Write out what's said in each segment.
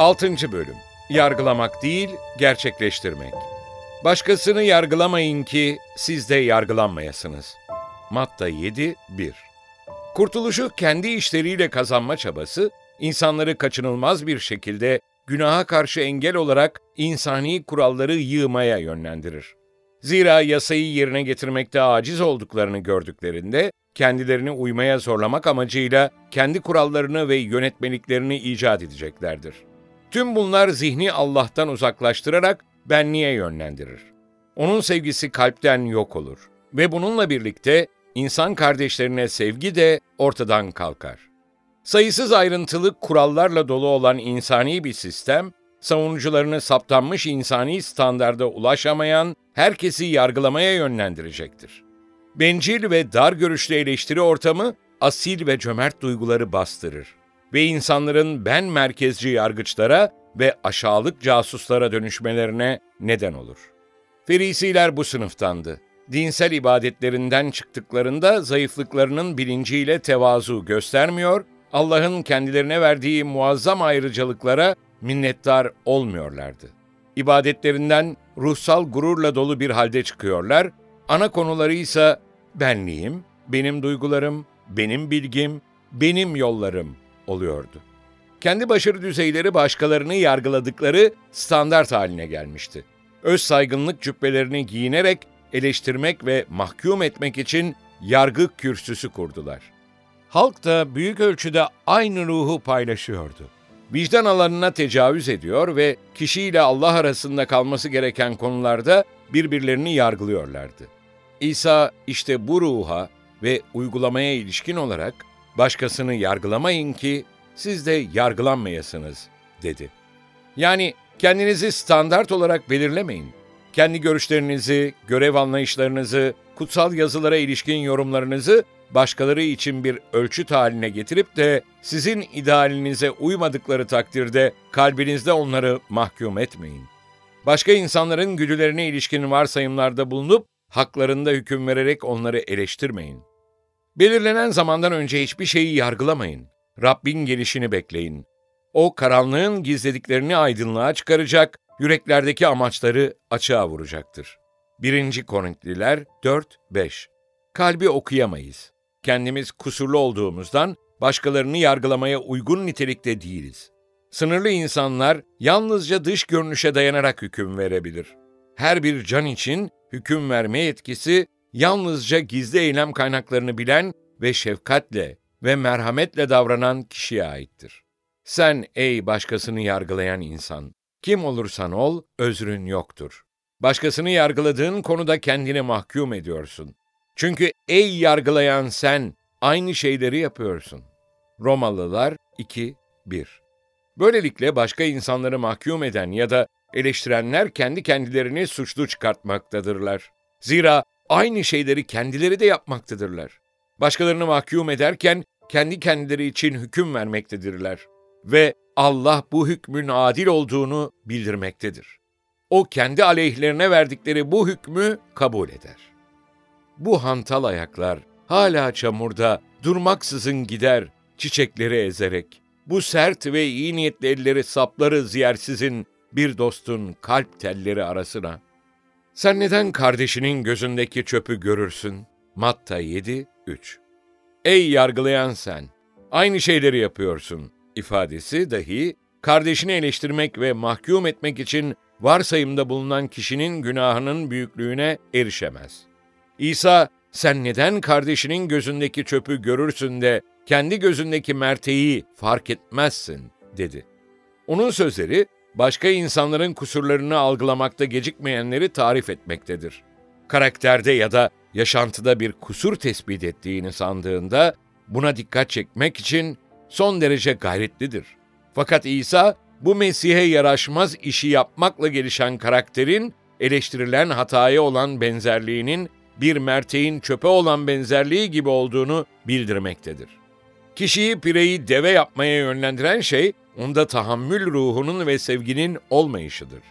6. Bölüm Yargılamak değil, gerçekleştirmek. Başkasını yargılamayın ki siz de yargılanmayasınız. Matta 7, 1 Kurtuluşu kendi işleriyle kazanma çabası, insanları kaçınılmaz bir şekilde günaha karşı engel olarak insani kuralları yığmaya yönlendirir. Zira yasayı yerine getirmekte aciz olduklarını gördüklerinde, kendilerini uymaya zorlamak amacıyla kendi kurallarını ve yönetmeliklerini icat edeceklerdir. Tüm bunlar zihni Allah'tan uzaklaştırarak benliğe yönlendirir. Onun sevgisi kalpten yok olur ve bununla birlikte insan kardeşlerine sevgi de ortadan kalkar. Sayısız ayrıntılı kurallarla dolu olan insani bir sistem, savunucularını saptanmış insani standarda ulaşamayan herkesi yargılamaya yönlendirecektir. Bencil ve dar görüşlü eleştiri ortamı asil ve cömert duyguları bastırır ve insanların ben merkezci yargıçlara ve aşağılık casuslara dönüşmelerine neden olur. Ferisiler bu sınıftandı. Dinsel ibadetlerinden çıktıklarında zayıflıklarının bilinciyle tevazu göstermiyor, Allah'ın kendilerine verdiği muazzam ayrıcalıklara minnettar olmuyorlardı. İbadetlerinden ruhsal gururla dolu bir halde çıkıyorlar, ana konuları ise benliğim, benim duygularım, benim bilgim, benim yollarım oluyordu. Kendi başarı düzeyleri başkalarını yargıladıkları standart haline gelmişti. Öz saygınlık cübbelerini giyinerek eleştirmek ve mahkum etmek için yargı kürsüsü kurdular. Halk da büyük ölçüde aynı ruhu paylaşıyordu. Vicdan alanına tecavüz ediyor ve kişiyle Allah arasında kalması gereken konularda birbirlerini yargılıyorlardı. İsa işte bu ruha ve uygulamaya ilişkin olarak başkasını yargılamayın ki siz de yargılanmayasınız dedi. Yani kendinizi standart olarak belirlemeyin. Kendi görüşlerinizi, görev anlayışlarınızı, kutsal yazılara ilişkin yorumlarınızı başkaları için bir ölçüt haline getirip de sizin idealinize uymadıkları takdirde kalbinizde onları mahkum etmeyin. Başka insanların güdülerine ilişkin varsayımlarda bulunup haklarında hüküm vererek onları eleştirmeyin. Belirlenen zamandan önce hiçbir şeyi yargılamayın. Rabbin gelişini bekleyin. O karanlığın gizlediklerini aydınlığa çıkaracak, yüreklerdeki amaçları açığa vuracaktır. 1. Korintliler 4-5 Kalbi okuyamayız. Kendimiz kusurlu olduğumuzdan başkalarını yargılamaya uygun nitelikte değiliz. Sınırlı insanlar yalnızca dış görünüşe dayanarak hüküm verebilir. Her bir can için hüküm verme yetkisi yalnızca gizli eylem kaynaklarını bilen ve şefkatle ve merhametle davranan kişiye aittir. Sen ey başkasını yargılayan insan, kim olursan ol, özrün yoktur. Başkasını yargıladığın konuda kendini mahkum ediyorsun. Çünkü ey yargılayan sen, aynı şeyleri yapıyorsun. Romalılar 2, 1 Böylelikle başka insanları mahkum eden ya da eleştirenler kendi kendilerini suçlu çıkartmaktadırlar. Zira aynı şeyleri kendileri de yapmaktadırlar. Başkalarını mahkum ederken kendi kendileri için hüküm vermektedirler ve Allah bu hükmün adil olduğunu bildirmektedir. O kendi aleyhlerine verdikleri bu hükmü kabul eder. Bu hantal ayaklar hala çamurda durmaksızın gider çiçekleri ezerek. Bu sert ve iyi niyetli elleri sapları ziyersizin bir dostun kalp telleri arasına. Sen neden kardeşinin gözündeki çöpü görürsün? Matta 7, 3 Ey yargılayan sen! Aynı şeyleri yapıyorsun ifadesi dahi kardeşini eleştirmek ve mahkum etmek için varsayımda bulunan kişinin günahının büyüklüğüne erişemez. İsa, sen neden kardeşinin gözündeki çöpü görürsün de kendi gözündeki merteği fark etmezsin, dedi. Onun sözleri, başka insanların kusurlarını algılamakta gecikmeyenleri tarif etmektedir. Karakterde ya da yaşantıda bir kusur tespit ettiğini sandığında buna dikkat çekmek için son derece gayretlidir. Fakat İsa bu Mesih'e yaraşmaz işi yapmakla gelişen karakterin eleştirilen hataya olan benzerliğinin bir merteğin çöpe olan benzerliği gibi olduğunu bildirmektedir. Kişiyi pireyi deve yapmaya yönlendiren şey, onda tahammül ruhunun ve sevginin olmayışıdır.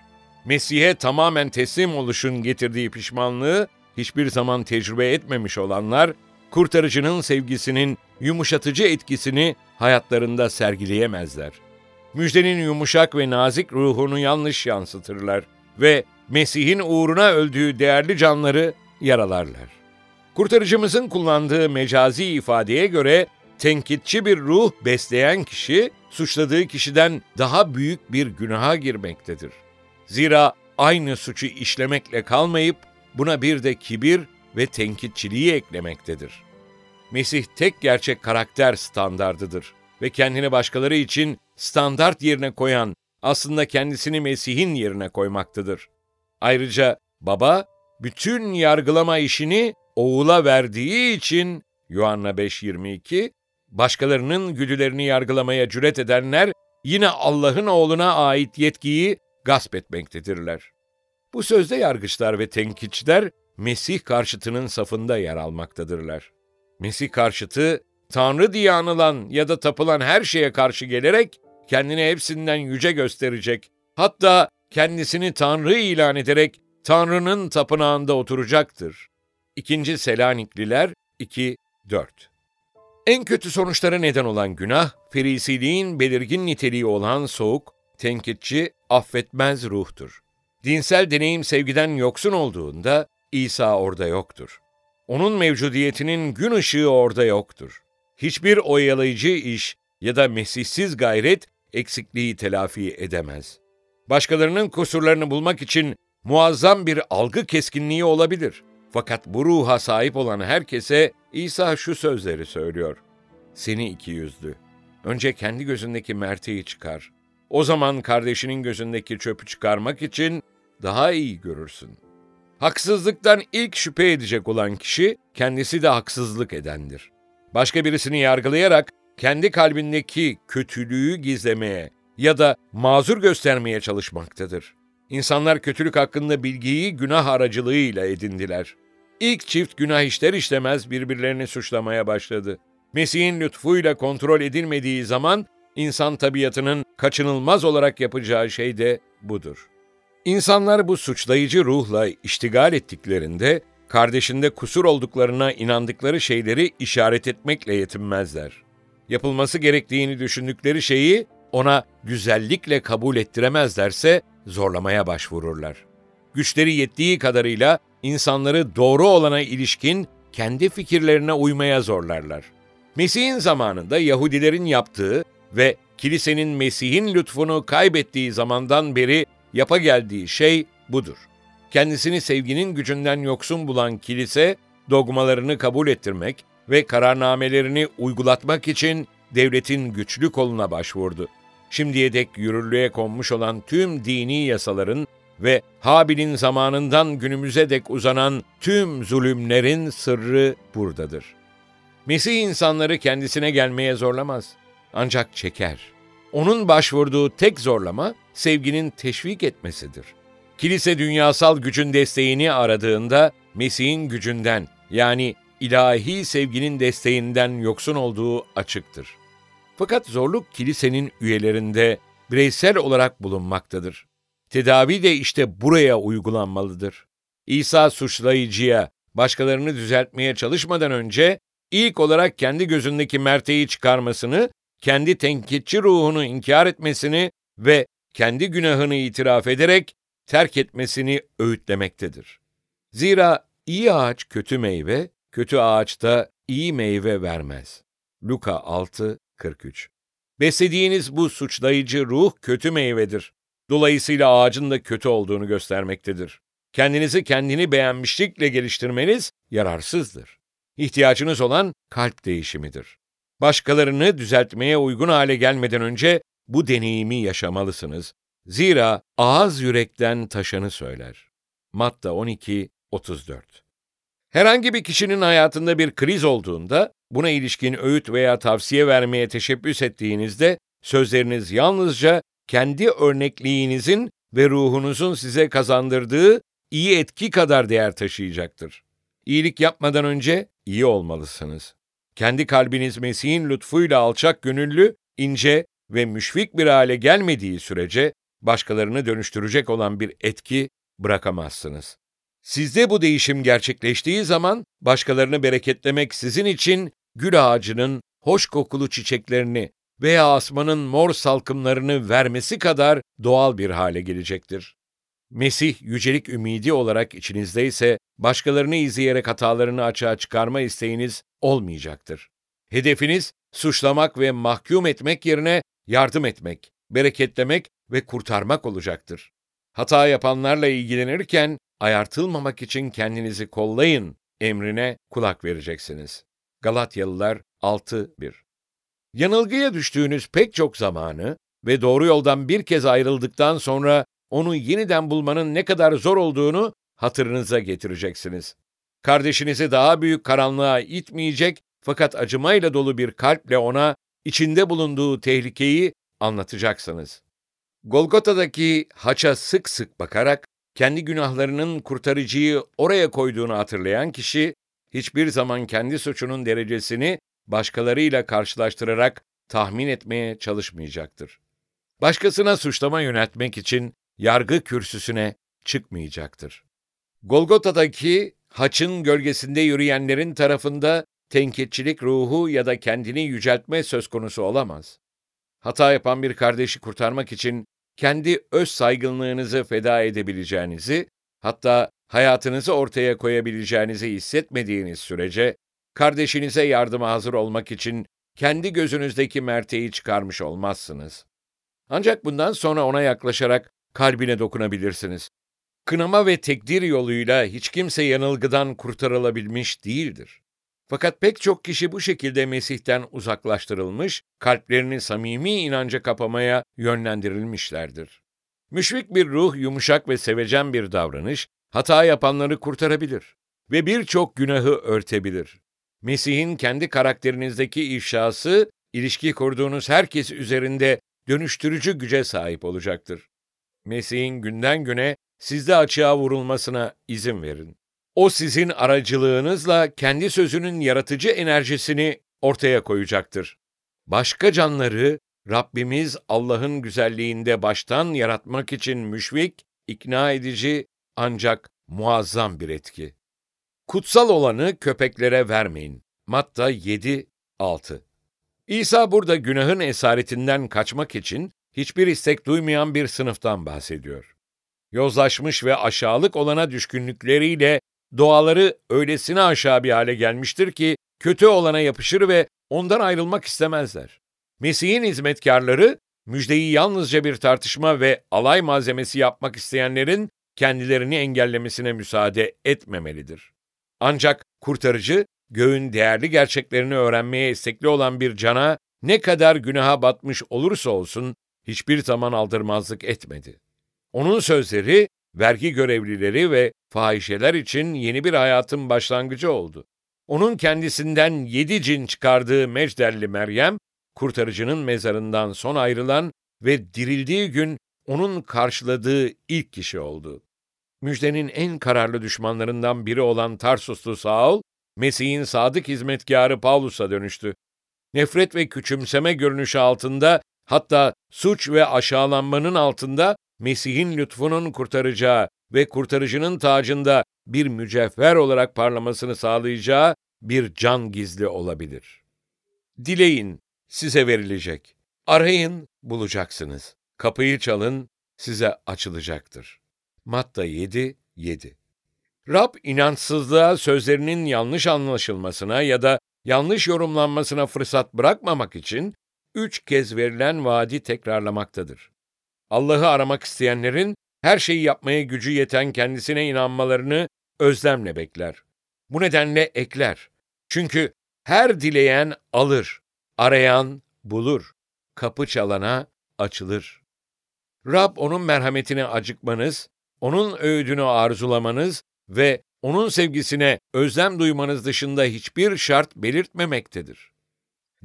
Mesih'e tamamen teslim oluşun getirdiği pişmanlığı hiçbir zaman tecrübe etmemiş olanlar, kurtarıcının sevgisinin yumuşatıcı etkisini hayatlarında sergileyemezler. müjdenin yumuşak ve nazik ruhunu yanlış yansıtırlar ve Mesih'in uğruna öldüğü değerli canları yaralarlar. Kurtarıcımızın kullandığı mecazi ifadeye göre tenkitçi bir ruh besleyen kişi, suçladığı kişiden daha büyük bir günaha girmektedir. Zira aynı suçu işlemekle kalmayıp buna bir de kibir ve tenkitçiliği eklemektedir. Mesih tek gerçek karakter standardıdır ve kendini başkaları için standart yerine koyan, aslında kendisini Mesih'in yerine koymaktadır. Ayrıca baba bütün yargılama işini oğula verdiği için Yuhanna 5:22 başkalarının güdülerini yargılamaya cüret edenler yine Allah'ın oğluna ait yetkiyi gasp etmektedirler. Bu sözde yargıçlar ve tenkitçiler Mesih karşıtının safında yer almaktadırlar. Mesih karşıtı Tanrı diye anılan ya da tapılan her şeye karşı gelerek kendini hepsinden yüce gösterecek. Hatta kendisini Tanrı ilan ederek Tanrı'nın tapınağında oturacaktır. 2. Selanikliler 2 4 En kötü sonuçlara neden olan günah, ferisiliğin belirgin niteliği olan soğuk, tenkitçi, affetmez ruhtur. Dinsel deneyim sevgiden yoksun olduğunda İsa orada yoktur. Onun mevcudiyetinin gün ışığı orada yoktur. Hiçbir oyalayıcı iş ya da mesihsiz gayret eksikliği telafi edemez. Başkalarının kusurlarını bulmak için muazzam bir algı keskinliği olabilir. Fakat bu ruha sahip olan herkese İsa şu sözleri söylüyor. Seni iki yüzlü. Önce kendi gözündeki merteği çıkar. O zaman kardeşinin gözündeki çöpü çıkarmak için daha iyi görürsün. Haksızlıktan ilk şüphe edecek olan kişi kendisi de haksızlık edendir. Başka birisini yargılayarak kendi kalbindeki kötülüğü gizlemeye ya da mazur göstermeye çalışmaktadır. İnsanlar kötülük hakkında bilgiyi günah aracılığıyla edindiler. İlk çift günah işler işlemez birbirlerini suçlamaya başladı. Mesih'in lütfuyla kontrol edilmediği zaman insan tabiatının kaçınılmaz olarak yapacağı şey de budur. İnsanlar bu suçlayıcı ruhla iştigal ettiklerinde kardeşinde kusur olduklarına inandıkları şeyleri işaret etmekle yetinmezler. Yapılması gerektiğini düşündükleri şeyi ona güzellikle kabul ettiremezlerse zorlamaya başvururlar. Güçleri yettiği kadarıyla insanları doğru olana ilişkin kendi fikirlerine uymaya zorlarlar. Mesih'in zamanında Yahudilerin yaptığı ve kilisenin Mesih'in lütfunu kaybettiği zamandan beri yapa geldiği şey budur. Kendisini sevginin gücünden yoksun bulan kilise, dogmalarını kabul ettirmek ve kararnamelerini uygulatmak için devletin güçlü koluna başvurdu. Şimdiye dek yürürlüğe konmuş olan tüm dini yasaların ve Habil'in zamanından günümüze dek uzanan tüm zulümlerin sırrı buradadır. Mesih insanları kendisine gelmeye zorlamaz, ancak çeker. Onun başvurduğu tek zorlama sevginin teşvik etmesidir. Kilise dünyasal gücün desteğini aradığında Mesih'in gücünden yani ilahi sevginin desteğinden yoksun olduğu açıktır. Fakat zorluk kilisenin üyelerinde bireysel olarak bulunmaktadır. Tedavi de işte buraya uygulanmalıdır. İsa suçlayıcıya, başkalarını düzeltmeye çalışmadan önce ilk olarak kendi gözündeki merteği çıkarmasını, kendi tenkitçi ruhunu inkar etmesini ve kendi günahını itiraf ederek terk etmesini öğütlemektedir. Zira iyi ağaç kötü meyve, kötü ağaç da iyi meyve vermez. Luka 6, 43 Beslediğiniz bu suçlayıcı ruh kötü meyvedir. Dolayısıyla ağacın da kötü olduğunu göstermektedir. Kendinizi kendini beğenmişlikle geliştirmeniz yararsızdır. İhtiyacınız olan kalp değişimidir. Başkalarını düzeltmeye uygun hale gelmeden önce bu deneyimi yaşamalısınız. Zira ağız yürekten taşanı söyler. Matta 12, 34 Herhangi bir kişinin hayatında bir kriz olduğunda, buna ilişkin öğüt veya tavsiye vermeye teşebbüs ettiğinizde, sözleriniz yalnızca kendi örnekliğinizin ve ruhunuzun size kazandırdığı iyi etki kadar değer taşıyacaktır. İyilik yapmadan önce iyi olmalısınız. Kendi kalbiniz Mesih'in lütfuyla alçak gönüllü, ince ve müşfik bir hale gelmediği sürece başkalarını dönüştürecek olan bir etki bırakamazsınız. Sizde bu değişim gerçekleştiği zaman başkalarını bereketlemek sizin için gül ağacının hoş kokulu çiçeklerini veya asmanın mor salkımlarını vermesi kadar doğal bir hale gelecektir. Mesih yücelik ümidi olarak içinizdeyse başkalarını izleyerek hatalarını açığa çıkarma isteğiniz olmayacaktır. Hedefiniz suçlamak ve mahkum etmek yerine yardım etmek, bereketlemek ve kurtarmak olacaktır. Hata yapanlarla ilgilenirken ayartılmamak için kendinizi kollayın emrine kulak vereceksiniz. Galatyalılar 6.1 Yanılgıya düştüğünüz pek çok zamanı ve doğru yoldan bir kez ayrıldıktan sonra onu yeniden bulmanın ne kadar zor olduğunu hatırınıza getireceksiniz. Kardeşinizi daha büyük karanlığa itmeyecek fakat acımayla dolu bir kalple ona içinde bulunduğu tehlikeyi anlatacaksınız. Golgota'daki haça sık sık bakarak kendi günahlarının kurtarıcıyı oraya koyduğunu hatırlayan kişi hiçbir zaman kendi suçunun derecesini başkalarıyla karşılaştırarak tahmin etmeye çalışmayacaktır. Başkasına suçlama yöneltmek için yargı kürsüsüne çıkmayacaktır. Golgota'daki haçın gölgesinde yürüyenlerin tarafında tenkitçilik ruhu ya da kendini yüceltme söz konusu olamaz. Hata yapan bir kardeşi kurtarmak için kendi öz saygınlığınızı feda edebileceğinizi, hatta hayatınızı ortaya koyabileceğinizi hissetmediğiniz sürece, kardeşinize yardıma hazır olmak için kendi gözünüzdeki merteği çıkarmış olmazsınız. Ancak bundan sonra ona yaklaşarak kalbine dokunabilirsiniz. Kınama ve tekdir yoluyla hiç kimse yanılgıdan kurtarılabilmiş değildir. Fakat pek çok kişi bu şekilde Mesih'ten uzaklaştırılmış, kalplerini samimi inanca kapamaya yönlendirilmişlerdir. Müşfik bir ruh, yumuşak ve sevecen bir davranış, hata yapanları kurtarabilir ve birçok günahı örtebilir. Mesih'in kendi karakterinizdeki ifşası, ilişki kurduğunuz herkes üzerinde dönüştürücü güce sahip olacaktır. Mesih'in günden güne sizde açığa vurulmasına izin verin. O sizin aracılığınızla kendi sözünün yaratıcı enerjisini ortaya koyacaktır. Başka canları Rabbimiz Allah'ın güzelliğinde baştan yaratmak için müşvik, ikna edici ancak muazzam bir etki. Kutsal olanı köpeklere vermeyin. Matta 7 6. İsa burada günahın esaretinden kaçmak için hiçbir istek duymayan bir sınıftan bahsediyor. Yozlaşmış ve aşağılık olana düşkünlükleriyle doğaları öylesine aşağı bir hale gelmiştir ki kötü olana yapışır ve ondan ayrılmak istemezler. Mesih'in hizmetkarları müjdeyi yalnızca bir tartışma ve alay malzemesi yapmak isteyenlerin kendilerini engellemesine müsaade etmemelidir. Ancak kurtarıcı, göğün değerli gerçeklerini öğrenmeye istekli olan bir cana ne kadar günaha batmış olursa olsun hiçbir zaman aldırmazlık etmedi. Onun sözleri vergi görevlileri ve fahişeler için yeni bir hayatın başlangıcı oldu. Onun kendisinden yedi cin çıkardığı Mecdelli Meryem, kurtarıcının mezarından son ayrılan ve dirildiği gün onun karşıladığı ilk kişi oldu. Müjdenin en kararlı düşmanlarından biri olan Tarsuslu Saul, Mesih'in sadık hizmetkarı Paulus'a dönüştü. Nefret ve küçümseme görünüşü altında, hatta suç ve aşağılanmanın altında Mesih'in lütfunun kurtaracağı ve kurtarıcının tacında bir mücevher olarak parlamasını sağlayacağı bir can gizli olabilir. Dileyin, size verilecek. Arayın, bulacaksınız. Kapıyı çalın, size açılacaktır. Matta 7, 7 Rab inançsızlığa sözlerinin yanlış anlaşılmasına ya da yanlış yorumlanmasına fırsat bırakmamak için üç kez verilen vaadi tekrarlamaktadır. Allah'ı aramak isteyenlerin her şeyi yapmaya gücü yeten kendisine inanmalarını özlemle bekler. Bu nedenle ekler. Çünkü her dileyen alır, arayan bulur, kapı çalana açılır. Rab onun merhametine acıkmanız, onun öğüdünü arzulamanız ve onun sevgisine özlem duymanız dışında hiçbir şart belirtmemektedir.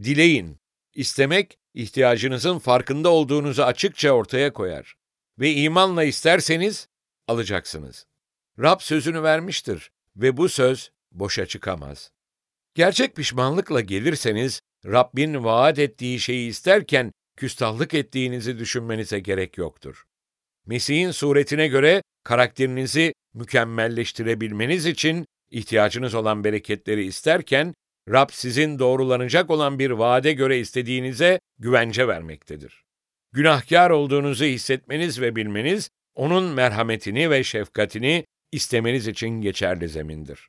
Dileyin, istemek ihtiyacınızın farkında olduğunuzu açıkça ortaya koyar. Ve imanla isterseniz alacaksınız. Rab sözünü vermiştir ve bu söz boşa çıkamaz. Gerçek pişmanlıkla gelirseniz, Rabbin vaat ettiği şeyi isterken küstahlık ettiğinizi düşünmenize gerek yoktur. Mesih'in suretine göre karakterinizi mükemmelleştirebilmeniz için ihtiyacınız olan bereketleri isterken Rab sizin doğrulanacak olan bir vaade göre istediğinize güvence vermektedir. Günahkar olduğunuzu hissetmeniz ve bilmeniz, onun merhametini ve şefkatini istemeniz için geçerli zemindir.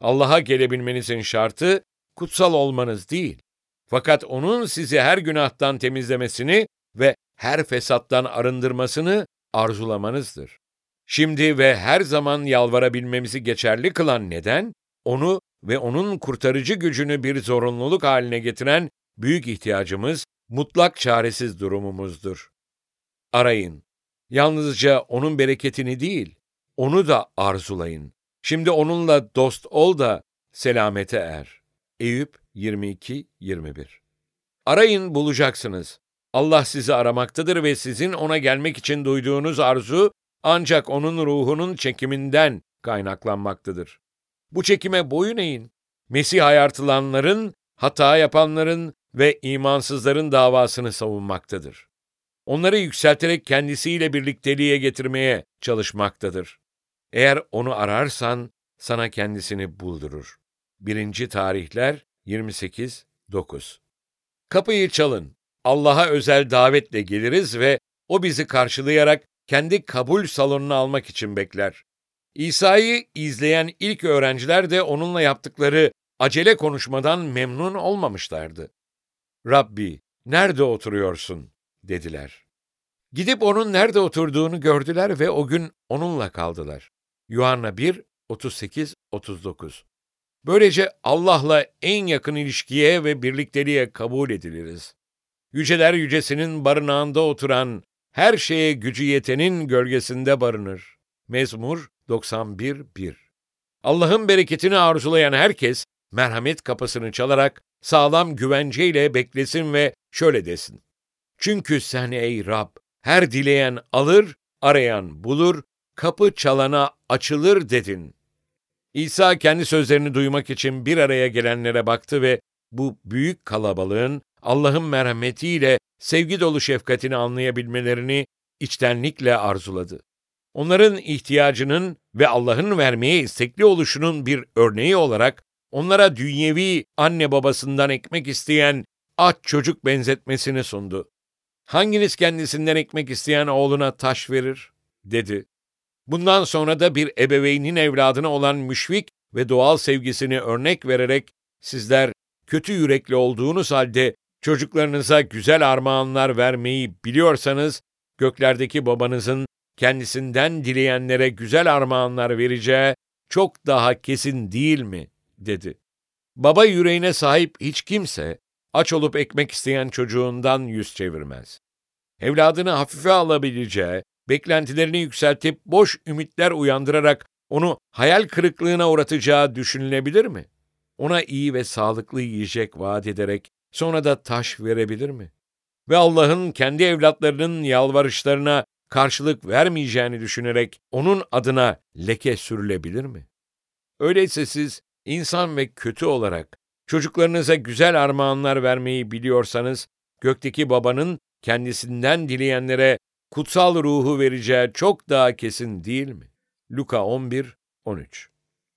Allah'a gelebilmenizin şartı, kutsal olmanız değil. Fakat onun sizi her günahtan temizlemesini ve her fesattan arındırmasını arzulamanızdır. Şimdi ve her zaman yalvarabilmemizi geçerli kılan neden, onu ve onun kurtarıcı gücünü bir zorunluluk haline getiren büyük ihtiyacımız, mutlak çaresiz durumumuzdur. Arayın. Yalnızca onun bereketini değil, onu da arzulayın. Şimdi onunla dost ol da selamete er. Eyüp 22-21 Arayın bulacaksınız. Allah sizi aramaktadır ve sizin ona gelmek için duyduğunuz arzu ancak onun ruhunun çekiminden kaynaklanmaktadır. Bu çekime boyun eğin. Mesih ayartılanların, hata yapanların ve imansızların davasını savunmaktadır. Onları yükselterek kendisiyle birlikteliğe getirmeye çalışmaktadır. Eğer onu ararsan sana kendisini buldurur. 1. Tarihler 28 9 Kapıyı çalın. Allah'a özel davetle geliriz ve o bizi karşılayarak kendi kabul salonuna almak için bekler. İsa'yı izleyen ilk öğrenciler de onunla yaptıkları acele konuşmadan memnun olmamışlardı. Rabbi, nerede oturuyorsun? dediler. Gidip onun nerede oturduğunu gördüler ve o gün onunla kaldılar. Yuhanna 1, 38-39 Böylece Allah'la en yakın ilişkiye ve birlikteliğe kabul ediliriz. Yüceler yücesinin barınağında oturan, her şeye gücü yetenin gölgesinde barınır. Mezmur 91-1 Allah'ın bereketini arzulayan herkes, merhamet kapısını çalarak sağlam güvenceyle beklesin ve şöyle desin. Çünkü sen ey Rab, her dileyen alır, arayan bulur, kapı çalana açılır dedin. İsa kendi sözlerini duymak için bir araya gelenlere baktı ve bu büyük kalabalığın Allah'ın merhametiyle sevgi dolu şefkatini anlayabilmelerini içtenlikle arzuladı. Onların ihtiyacının ve Allah'ın vermeye istekli oluşunun bir örneği olarak onlara dünyevi anne babasından ekmek isteyen aç çocuk benzetmesini sundu. Hanginiz kendisinden ekmek isteyen oğluna taş verir? dedi. Bundan sonra da bir ebeveynin evladına olan müşfik ve doğal sevgisini örnek vererek sizler kötü yürekli olduğunuz halde çocuklarınıza güzel armağanlar vermeyi biliyorsanız göklerdeki babanızın kendisinden dileyenlere güzel armağanlar vereceği çok daha kesin değil mi? dedi. Baba yüreğine sahip hiç kimse aç olup ekmek isteyen çocuğundan yüz çevirmez. Evladını hafife alabileceği, beklentilerini yükseltip boş ümitler uyandırarak onu hayal kırıklığına uğratacağı düşünülebilir mi? Ona iyi ve sağlıklı yiyecek vaat ederek sonra da taş verebilir mi? Ve Allah'ın kendi evlatlarının yalvarışlarına karşılık vermeyeceğini düşünerek onun adına leke sürülebilir mi? Öyleyse siz insan ve kötü olarak çocuklarınıza güzel armağanlar vermeyi biliyorsanız, gökteki babanın kendisinden dileyenlere kutsal ruhu vereceği çok daha kesin değil mi? Luka 11, 13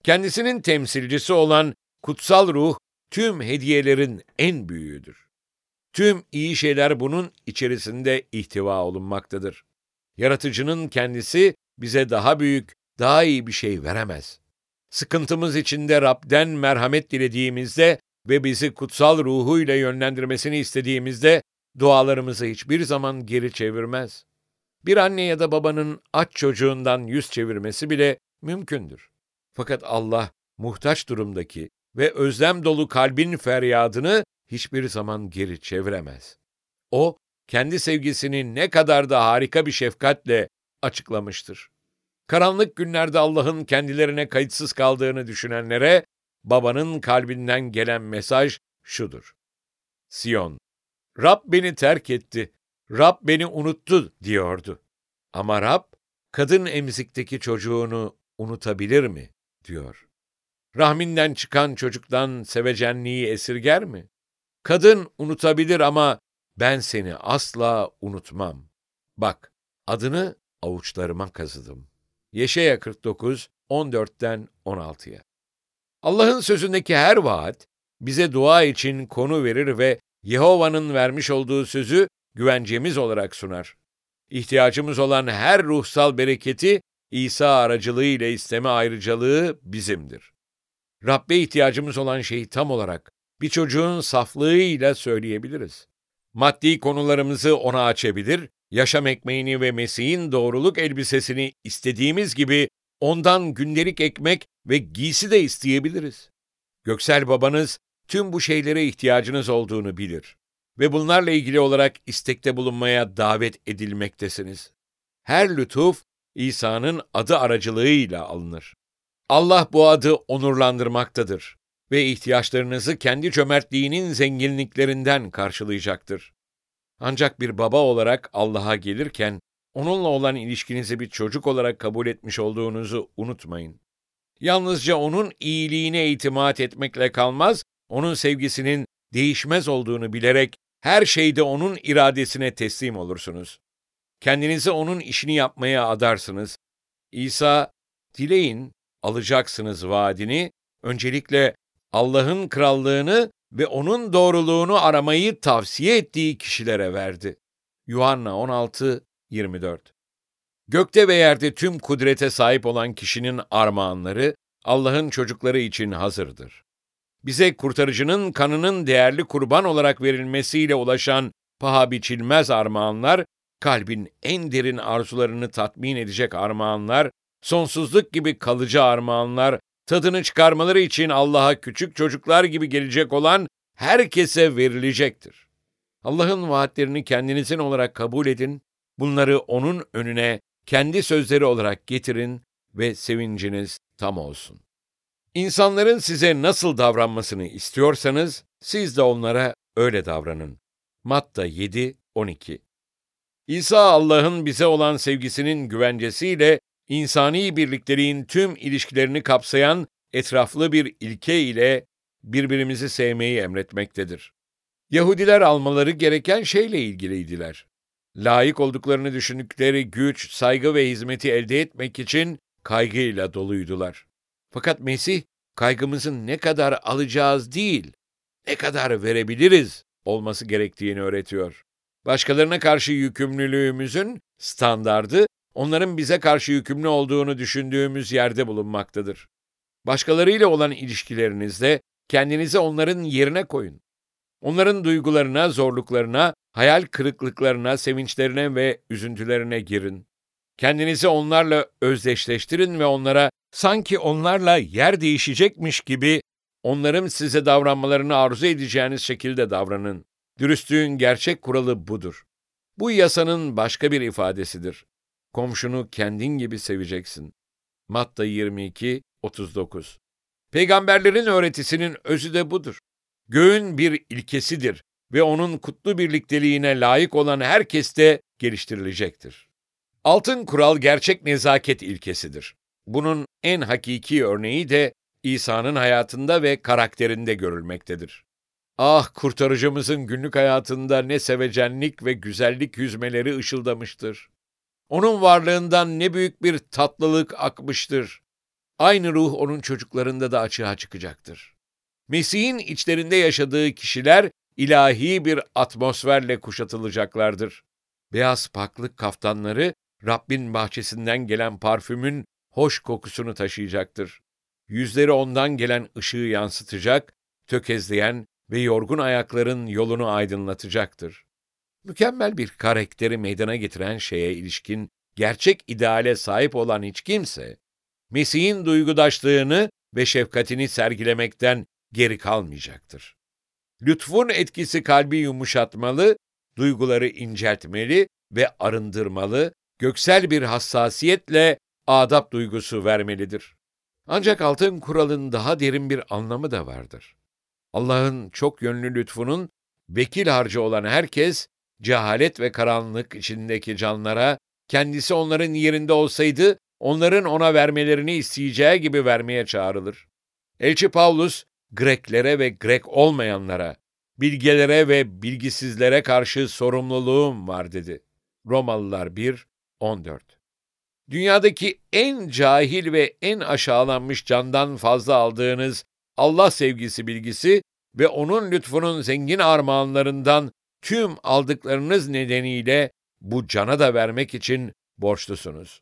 Kendisinin temsilcisi olan kutsal ruh, tüm hediyelerin en büyüğüdür. Tüm iyi şeyler bunun içerisinde ihtiva olunmaktadır. Yaratıcının kendisi bize daha büyük, daha iyi bir şey veremez. Sıkıntımız içinde Rab'den merhamet dilediğimizde ve bizi kutsal ruhuyla yönlendirmesini istediğimizde dualarımızı hiçbir zaman geri çevirmez. Bir anne ya da babanın aç çocuğundan yüz çevirmesi bile mümkündür. Fakat Allah muhtaç durumdaki ve özlem dolu kalbin feryadını hiçbir zaman geri çeviremez. O, kendi sevgisini ne kadar da harika bir şefkatle açıklamıştır. Karanlık günlerde Allah'ın kendilerine kayıtsız kaldığını düşünenlere babanın kalbinden gelen mesaj şudur. Siyon, Rab beni terk etti, Rab beni unuttu diyordu. Ama Rab, kadın emzikteki çocuğunu unutabilir mi? diyor. Rahminden çıkan çocuktan sevecenliği esirger mi? Kadın unutabilir ama ben seni asla unutmam. Bak, adını avuçlarıma kazıdım. Yeşaya 49, 14'ten 16'ya. Allah'ın sözündeki her vaat, bize dua için konu verir ve Yehova'nın vermiş olduğu sözü güvencemiz olarak sunar. İhtiyacımız olan her ruhsal bereketi İsa aracılığıyla isteme ayrıcalığı bizimdir. Rabbe ihtiyacımız olan şeyi tam olarak bir çocuğun saflığıyla söyleyebiliriz. Maddi konularımızı ona açabilir, yaşam ekmeğini ve Mesih'in doğruluk elbisesini istediğimiz gibi ondan gündelik ekmek ve giysi de isteyebiliriz. Göksel babanız tüm bu şeylere ihtiyacınız olduğunu bilir ve bunlarla ilgili olarak istekte bulunmaya davet edilmektesiniz. Her lütuf İsa'nın adı aracılığıyla alınır. Allah bu adı onurlandırmaktadır ve ihtiyaçlarınızı kendi cömertliğinin zenginliklerinden karşılayacaktır. Ancak bir baba olarak Allah'a gelirken onunla olan ilişkinizi bir çocuk olarak kabul etmiş olduğunuzu unutmayın. Yalnızca onun iyiliğine itimat etmekle kalmaz, onun sevgisinin değişmez olduğunu bilerek her şeyde onun iradesine teslim olursunuz. Kendinizi onun işini yapmaya adarsınız. İsa, dileyin, alacaksınız vaadini, öncelikle Allah'ın krallığını ve onun doğruluğunu aramayı tavsiye ettiği kişilere verdi. Yuhanna 16, 24 Gökte ve yerde tüm kudrete sahip olan kişinin armağanları Allah'ın çocukları için hazırdır. Bize kurtarıcının kanının değerli kurban olarak verilmesiyle ulaşan paha biçilmez armağanlar, kalbin en derin arzularını tatmin edecek armağanlar, sonsuzluk gibi kalıcı armağanlar, tadını çıkarmaları için Allah'a küçük çocuklar gibi gelecek olan herkese verilecektir. Allah'ın vaatlerini kendinizin olarak kabul edin, bunları onun önüne kendi sözleri olarak getirin ve sevinciniz tam olsun. İnsanların size nasıl davranmasını istiyorsanız, siz de onlara öyle davranın. Matta 7, 12 İsa Allah'ın bize olan sevgisinin güvencesiyle insani birlikteliğin tüm ilişkilerini kapsayan etraflı bir ilke ile birbirimizi sevmeyi emretmektedir. Yahudiler almaları gereken şeyle ilgiliydiler. Layık olduklarını düşündükleri güç, saygı ve hizmeti elde etmek için kaygıyla doluydular. Fakat Mesih, kaygımızın ne kadar alacağız değil, ne kadar verebiliriz olması gerektiğini öğretiyor. Başkalarına karşı yükümlülüğümüzün standardı, onların bize karşı yükümlü olduğunu düşündüğümüz yerde bulunmaktadır. Başkalarıyla olan ilişkilerinizde kendinizi onların yerine koyun. Onların duygularına, zorluklarına, hayal kırıklıklarına, sevinçlerine ve üzüntülerine girin. Kendinizi onlarla özdeşleştirin ve onlara sanki onlarla yer değişecekmiş gibi onların size davranmalarını arzu edeceğiniz şekilde davranın. Dürüstlüğün gerçek kuralı budur. Bu yasanın başka bir ifadesidir. Komşunu kendin gibi seveceksin. Matta 22, 39 Peygamberlerin öğretisinin özü de budur. Göğün bir ilkesidir ve onun kutlu birlikteliğine layık olan herkes de geliştirilecektir. Altın kural gerçek nezaket ilkesidir. Bunun en hakiki örneği de İsa'nın hayatında ve karakterinde görülmektedir. Ah kurtarıcımızın günlük hayatında ne sevecenlik ve güzellik yüzmeleri ışıldamıştır. Onun varlığından ne büyük bir tatlılık akmıştır. Aynı ruh onun çocuklarında da açığa çıkacaktır. Mesih'in içlerinde yaşadığı kişiler ilahi bir atmosferle kuşatılacaklardır. Beyaz paklık kaftanları Rabbin bahçesinden gelen parfümün hoş kokusunu taşıyacaktır. Yüzleri ondan gelen ışığı yansıtacak, tökezleyen ve yorgun ayakların yolunu aydınlatacaktır. Mükemmel bir karakteri meydana getiren şeye ilişkin gerçek ideale sahip olan hiç kimse, Mesih'in duygudaşlığını ve şefkatini sergilemekten geri kalmayacaktır. Lütfun etkisi kalbi yumuşatmalı, duyguları inceltmeli ve arındırmalı, göksel bir hassasiyetle adap duygusu vermelidir. Ancak altın kuralın daha derin bir anlamı da vardır. Allah'ın çok yönlü lütfunun vekil harcı olan herkes, cehalet ve karanlık içindeki canlara, kendisi onların yerinde olsaydı, onların ona vermelerini isteyeceği gibi vermeye çağrılır. Elçi Paulus, Greklere ve Grek olmayanlara, bilgelere ve bilgisizlere karşı sorumluluğum var dedi. Romalılar 1, 14 Dünyadaki en cahil ve en aşağılanmış candan fazla aldığınız Allah sevgisi bilgisi, ve onun lütfunun zengin armağanlarından tüm aldıklarınız nedeniyle bu cana da vermek için borçlusunuz.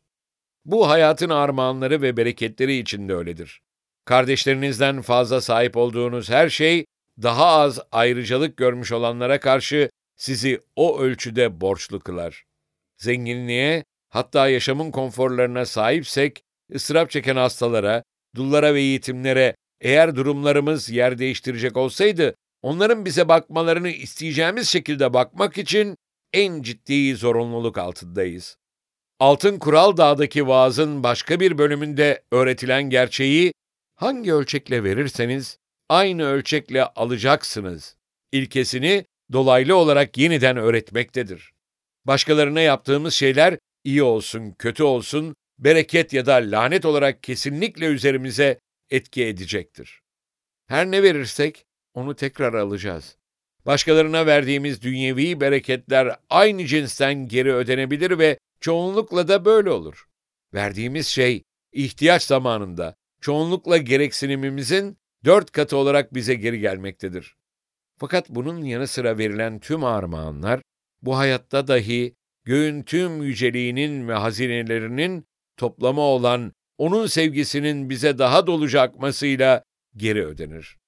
Bu hayatın armağanları ve bereketleri için de öyledir. Kardeşlerinizden fazla sahip olduğunuz her şey, daha az ayrıcalık görmüş olanlara karşı sizi o ölçüde borçlu kılar. Zenginliğe, hatta yaşamın konforlarına sahipsek, ıstırap çeken hastalara, dullara ve yetimlere eğer durumlarımız yer değiştirecek olsaydı, onların bize bakmalarını isteyeceğimiz şekilde bakmak için en ciddi zorunluluk altındayız. Altın Kural Dağ'daki vaazın başka bir bölümünde öğretilen gerçeği, hangi ölçekle verirseniz aynı ölçekle alacaksınız. İlkesini dolaylı olarak yeniden öğretmektedir. Başkalarına yaptığımız şeyler iyi olsun, kötü olsun, bereket ya da lanet olarak kesinlikle üzerimize etki edecektir. Her ne verirsek onu tekrar alacağız. Başkalarına verdiğimiz dünyevi bereketler aynı cinsten geri ödenebilir ve çoğunlukla da böyle olur. Verdiğimiz şey ihtiyaç zamanında çoğunlukla gereksinimimizin dört katı olarak bize geri gelmektedir. Fakat bunun yanı sıra verilen tüm armağanlar, bu hayatta dahi göğün tüm yüceliğinin ve hazinelerinin toplamı olan onun sevgisinin bize daha doluca akmasıyla geri ödenir.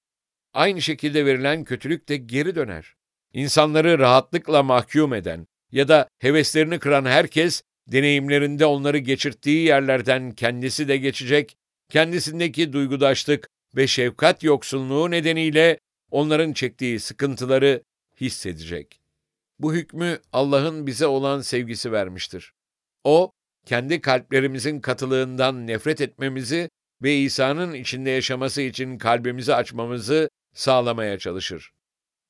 Aynı şekilde verilen kötülük de geri döner. İnsanları rahatlıkla mahkum eden ya da heveslerini kıran herkes, deneyimlerinde onları geçirttiği yerlerden kendisi de geçecek, kendisindeki duygudaşlık ve şefkat yoksunluğu nedeniyle onların çektiği sıkıntıları hissedecek. Bu hükmü Allah'ın bize olan sevgisi vermiştir. O, kendi kalplerimizin katılığından nefret etmemizi ve İsa'nın içinde yaşaması için kalbimizi açmamızı sağlamaya çalışır.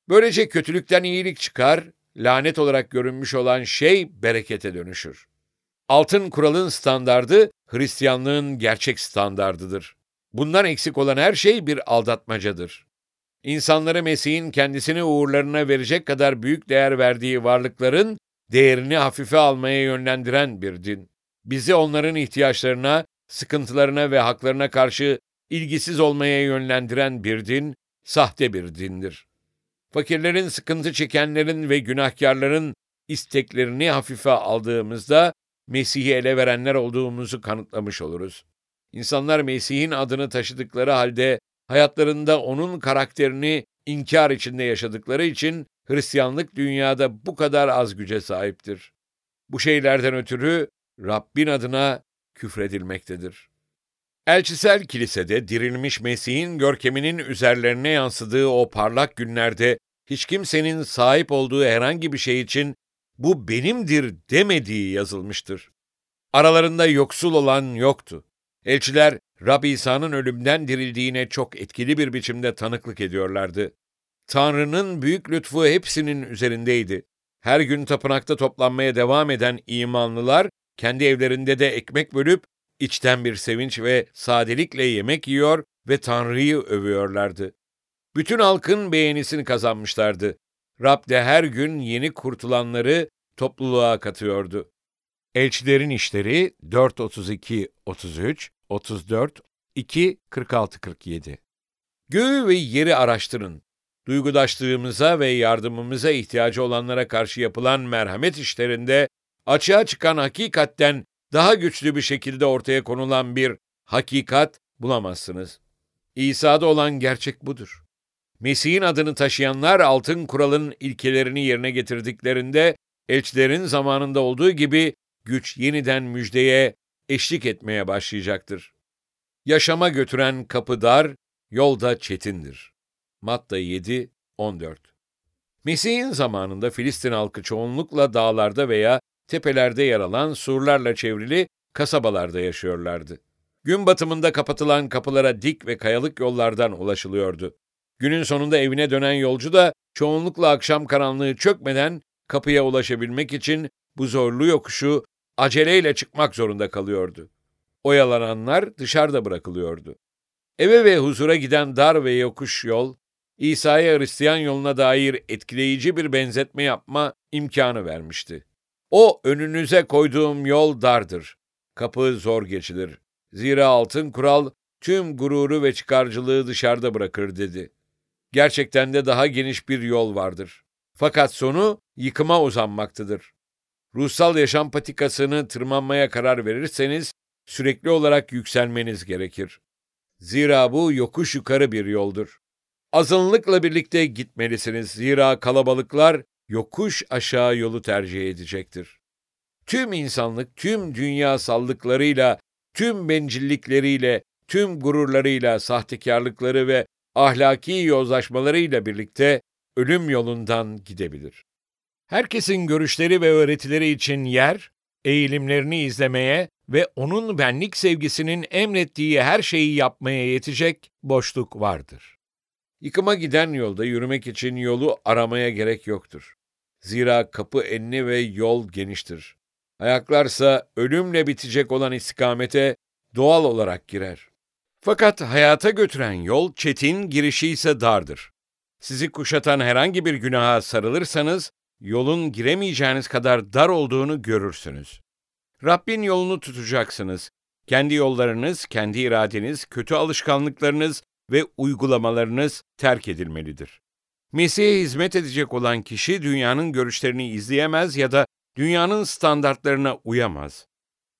Böylece kötülükten iyilik çıkar, lanet olarak görünmüş olan şey berekete dönüşür. Altın kuralın standardı Hristiyanlığın gerçek standardıdır. Bundan eksik olan her şey bir aldatmacadır. İnsanları Mesih'in kendisini uğurlarına verecek kadar büyük değer verdiği varlıkların değerini hafife almaya yönlendiren bir din. Bizi onların ihtiyaçlarına, sıkıntılarına ve haklarına karşı ilgisiz olmaya yönlendiren bir din, sahte bir dindir. Fakirlerin, sıkıntı çekenlerin ve günahkarların isteklerini hafife aldığımızda Mesih'i ele verenler olduğumuzu kanıtlamış oluruz. İnsanlar Mesih'in adını taşıdıkları halde hayatlarında onun karakterini inkar içinde yaşadıkları için Hristiyanlık dünyada bu kadar az güce sahiptir. Bu şeylerden ötürü Rabbin adına küfredilmektedir. Elçisel kilisede dirilmiş Mesih'in görkeminin üzerlerine yansıdığı o parlak günlerde hiç kimsenin sahip olduğu herhangi bir şey için bu benimdir demediği yazılmıştır. Aralarında yoksul olan yoktu. Elçiler Rab İsa'nın ölümden dirildiğine çok etkili bir biçimde tanıklık ediyorlardı. Tanrı'nın büyük lütfu hepsinin üzerindeydi. Her gün tapınakta toplanmaya devam eden imanlılar kendi evlerinde de ekmek bölüp içten bir sevinç ve sadelikle yemek yiyor ve Tanrı'yı övüyorlardı. Bütün halkın beğenisini kazanmışlardı. Rab de her gün yeni kurtulanları topluluğa katıyordu. Elçilerin işleri 4.32 33 34 2 46 47 Göğü ve yeri araştırın. Duygudaşlığımıza ve yardımımıza ihtiyacı olanlara karşı yapılan merhamet işlerinde açığa çıkan hakikatten daha güçlü bir şekilde ortaya konulan bir hakikat bulamazsınız. İsa'da olan gerçek budur. Mesih'in adını taşıyanlar altın kuralın ilkelerini yerine getirdiklerinde elçilerin zamanında olduğu gibi güç yeniden müjdeye eşlik etmeye başlayacaktır. Yaşama götüren kapı dar, yolda çetindir. Matta 7, 14 Mesih'in zamanında Filistin halkı çoğunlukla dağlarda veya tepelerde yer alan surlarla çevrili kasabalarda yaşıyorlardı. Gün batımında kapatılan kapılara dik ve kayalık yollardan ulaşılıyordu. Günün sonunda evine dönen yolcu da çoğunlukla akşam karanlığı çökmeden kapıya ulaşabilmek için bu zorlu yokuşu aceleyle çıkmak zorunda kalıyordu. Oyalananlar dışarıda bırakılıyordu. Eve ve huzura giden dar ve yokuş yol, İsa'ya Hristiyan yoluna dair etkileyici bir benzetme yapma imkanı vermişti. O önünüze koyduğum yol dardır. Kapı zor geçilir. Zira altın kural tüm gururu ve çıkarcılığı dışarıda bırakır dedi. Gerçekten de daha geniş bir yol vardır. Fakat sonu yıkıma uzanmaktadır. Ruhsal yaşam patikasını tırmanmaya karar verirseniz sürekli olarak yükselmeniz gerekir. Zira bu yokuş yukarı bir yoldur. Azınlıkla birlikte gitmelisiniz. Zira kalabalıklar yokuş aşağı yolu tercih edecektir. Tüm insanlık, tüm dünya sallıklarıyla, tüm bencillikleriyle, tüm gururlarıyla, sahtekarlıkları ve ahlaki yozlaşmalarıyla birlikte ölüm yolundan gidebilir. Herkesin görüşleri ve öğretileri için yer, eğilimlerini izlemeye ve onun benlik sevgisinin emrettiği her şeyi yapmaya yetecek boşluk vardır. Yıkıma giden yolda yürümek için yolu aramaya gerek yoktur. Zira kapı enli ve yol geniştir. Ayaklarsa ölümle bitecek olan istikamete doğal olarak girer. Fakat hayata götüren yol çetin, girişi ise dardır. Sizi kuşatan herhangi bir günaha sarılırsanız, yolun giremeyeceğiniz kadar dar olduğunu görürsünüz. Rabbin yolunu tutacaksınız. Kendi yollarınız, kendi iradeniz, kötü alışkanlıklarınız ve uygulamalarınız terk edilmelidir. Mesih'e hizmet edecek olan kişi dünyanın görüşlerini izleyemez ya da dünyanın standartlarına uyamaz.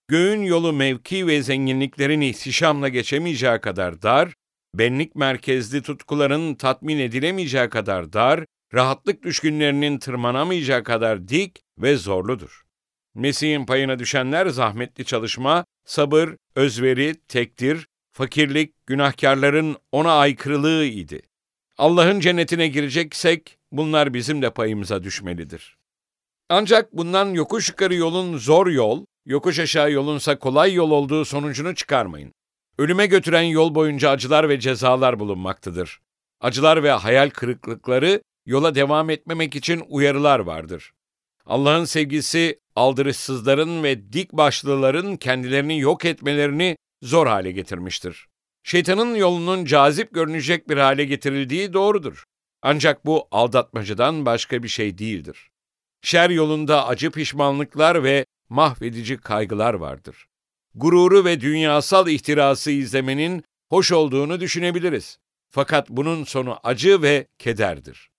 Göğün yolu mevki ve zenginliklerin ihtişamla geçemeyeceği kadar dar, benlik merkezli tutkuların tatmin edilemeyeceği kadar dar, rahatlık düşkünlerinin tırmanamayacağı kadar dik ve zorludur. Mesih'in payına düşenler zahmetli çalışma, sabır, özveri, tekdir, fakirlik, günahkarların ona aykırılığı idi. Allah'ın cennetine gireceksek bunlar bizim de payımıza düşmelidir. Ancak bundan yokuş yukarı yolun zor yol, yokuş aşağı yolunsa kolay yol olduğu sonucunu çıkarmayın. Ölüme götüren yol boyunca acılar ve cezalar bulunmaktadır. Acılar ve hayal kırıklıkları yola devam etmemek için uyarılar vardır. Allah'ın sevgisi aldırışsızların ve dik başlıların kendilerini yok etmelerini zor hale getirmiştir. Şeytanın yolunun cazip görünecek bir hale getirildiği doğrudur. Ancak bu aldatmacadan başka bir şey değildir. Şer yolunda acı pişmanlıklar ve mahvedici kaygılar vardır. Gururu ve dünyasal ihtirası izlemenin hoş olduğunu düşünebiliriz. Fakat bunun sonu acı ve kederdir.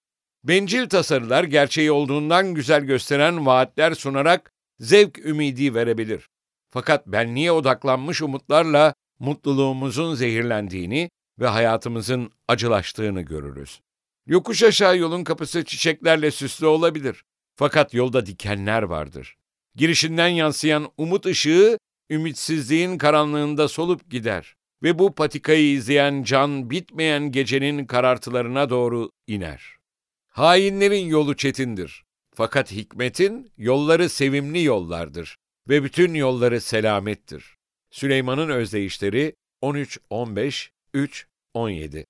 Bencil tasarılar gerçeği olduğundan güzel gösteren vaatler sunarak zevk ümidi verebilir. Fakat benliğe odaklanmış umutlarla mutluluğumuzun zehirlendiğini ve hayatımızın acılaştığını görürüz. Yokuş aşağı yolun kapısı çiçeklerle süslü olabilir. Fakat yolda dikenler vardır. Girişinden yansıyan umut ışığı, ümitsizliğin karanlığında solup gider ve bu patikayı izleyen can bitmeyen gecenin karartılarına doğru iner. Hainlerin yolu çetindir. Fakat hikmetin yolları sevimli yollardır ve bütün yolları selamettir. Süleyman'ın özdeyişleri 13 15 3 17.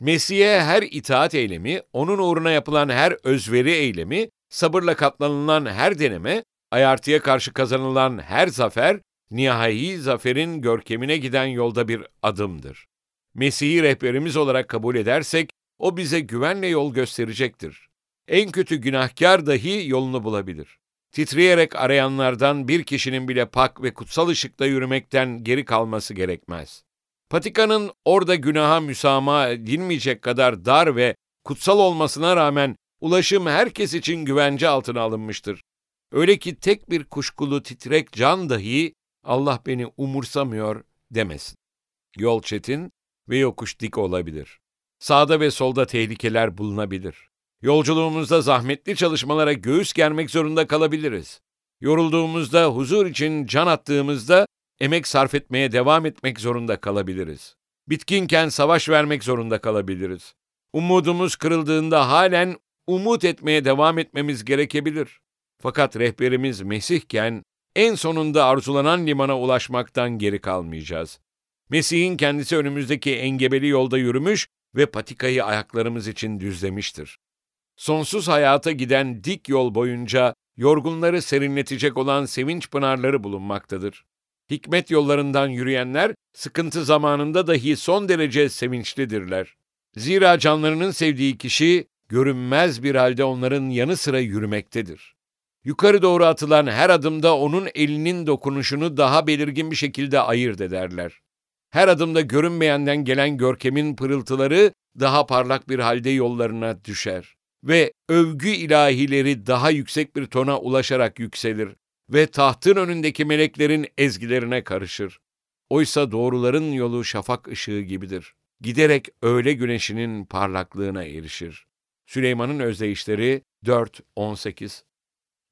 Mesih'e her itaat eylemi, onun uğruna yapılan her özveri eylemi, sabırla katlanılan her deneme, ayartıya karşı kazanılan her zafer, nihai zaferin görkemine giden yolda bir adımdır. Mesih'i rehberimiz olarak kabul edersek, o bize güvenle yol gösterecektir. En kötü günahkar dahi yolunu bulabilir. Titreyerek arayanlardan bir kişinin bile pak ve kutsal ışıkta yürümekten geri kalması gerekmez. Patikanın orada günaha müsamaha edilmeyecek kadar dar ve kutsal olmasına rağmen ulaşım herkes için güvence altına alınmıştır. Öyle ki tek bir kuşkulu titrek can dahi Allah beni umursamıyor demesin. Yol çetin ve yokuş dik olabilir. Sağda ve solda tehlikeler bulunabilir. Yolculuğumuzda zahmetli çalışmalara göğüs germek zorunda kalabiliriz. Yorulduğumuzda, huzur için can attığımızda emek sarf etmeye devam etmek zorunda kalabiliriz. Bitkinken savaş vermek zorunda kalabiliriz. Umudumuz kırıldığında halen umut etmeye devam etmemiz gerekebilir. Fakat rehberimiz Mesihken en sonunda arzulanan limana ulaşmaktan geri kalmayacağız. Mesih'in kendisi önümüzdeki engebeli yolda yürümüş ve patikayı ayaklarımız için düzlemiştir. Sonsuz hayata giden dik yol boyunca yorgunları serinletecek olan sevinç pınarları bulunmaktadır. Hikmet yollarından yürüyenler sıkıntı zamanında dahi son derece sevinçlidirler. Zira canlarının sevdiği kişi görünmez bir halde onların yanı sıra yürümektedir. Yukarı doğru atılan her adımda onun elinin dokunuşunu daha belirgin bir şekilde ayırt ederler. Her adımda görünmeyenden gelen görkemin pırıltıları daha parlak bir halde yollarına düşer ve övgü ilahileri daha yüksek bir tona ulaşarak yükselir ve tahtın önündeki meleklerin ezgilerine karışır. Oysa doğruların yolu şafak ışığı gibidir. Giderek öğle güneşinin parlaklığına erişir. Süleyman'ın özdeyişleri 4-18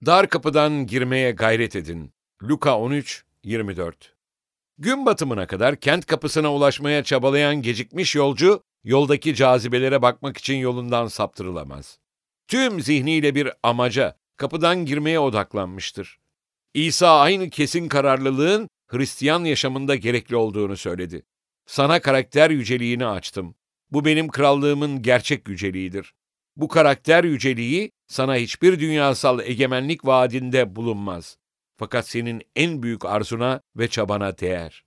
Dar kapıdan girmeye gayret edin. Luka 13, 24 Gün batımına kadar kent kapısına ulaşmaya çabalayan gecikmiş yolcu, yoldaki cazibelere bakmak için yolundan saptırılamaz. Tüm zihniyle bir amaca, kapıdan girmeye odaklanmıştır. İsa aynı kesin kararlılığın Hristiyan yaşamında gerekli olduğunu söyledi. Sana karakter yüceliğini açtım. Bu benim krallığımın gerçek yüceliğidir. Bu karakter yüceliği sana hiçbir dünyasal egemenlik vaadinde bulunmaz. Fakat senin en büyük arzuna ve çabana değer.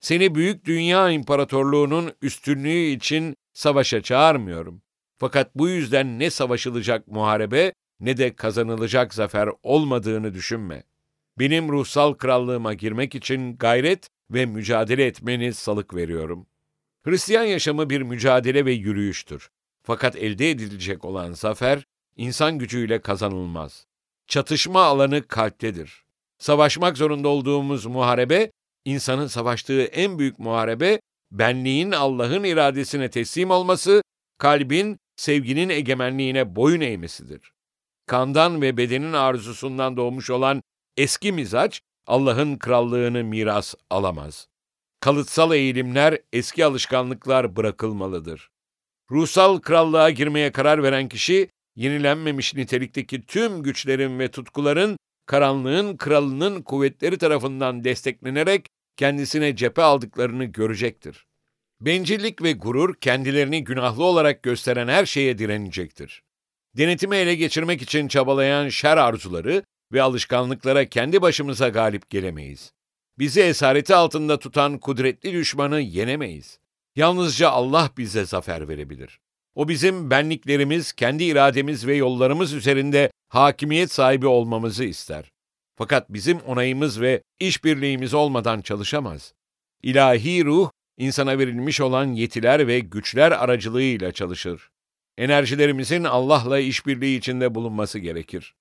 Seni büyük dünya imparatorluğunun üstünlüğü için savaşa çağırmıyorum. Fakat bu yüzden ne savaşılacak muharebe ne de kazanılacak zafer olmadığını düşünme. Benim ruhsal krallığıma girmek için gayret ve mücadele etmeni salık veriyorum. Hristiyan yaşamı bir mücadele ve yürüyüştür. Fakat elde edilecek olan zafer, insan gücüyle kazanılmaz. Çatışma alanı kalptedir. Savaşmak zorunda olduğumuz muharebe, insanın savaştığı en büyük muharebe, benliğin Allah'ın iradesine teslim olması, kalbin sevginin egemenliğine boyun eğmesidir. Kandan ve bedenin arzusundan doğmuş olan eski mizaç, Allah'ın krallığını miras alamaz. Kalıtsal eğilimler, eski alışkanlıklar bırakılmalıdır. Ruhsal krallığa girmeye karar veren kişi, yenilenmemiş nitelikteki tüm güçlerin ve tutkuların karanlığın kralının kuvvetleri tarafından desteklenerek kendisine cephe aldıklarını görecektir. Bencillik ve gurur kendilerini günahlı olarak gösteren her şeye direnecektir. Denetimi ele geçirmek için çabalayan şer arzuları ve alışkanlıklara kendi başımıza galip gelemeyiz. Bizi esareti altında tutan kudretli düşmanı yenemeyiz. Yalnızca Allah bize zafer verebilir. O bizim benliklerimiz, kendi irademiz ve yollarımız üzerinde hakimiyet sahibi olmamızı ister. Fakat bizim onayımız ve işbirliğimiz olmadan çalışamaz. İlahi ruh, insana verilmiş olan yetiler ve güçler aracılığıyla çalışır. Enerjilerimizin Allah'la işbirliği içinde bulunması gerekir.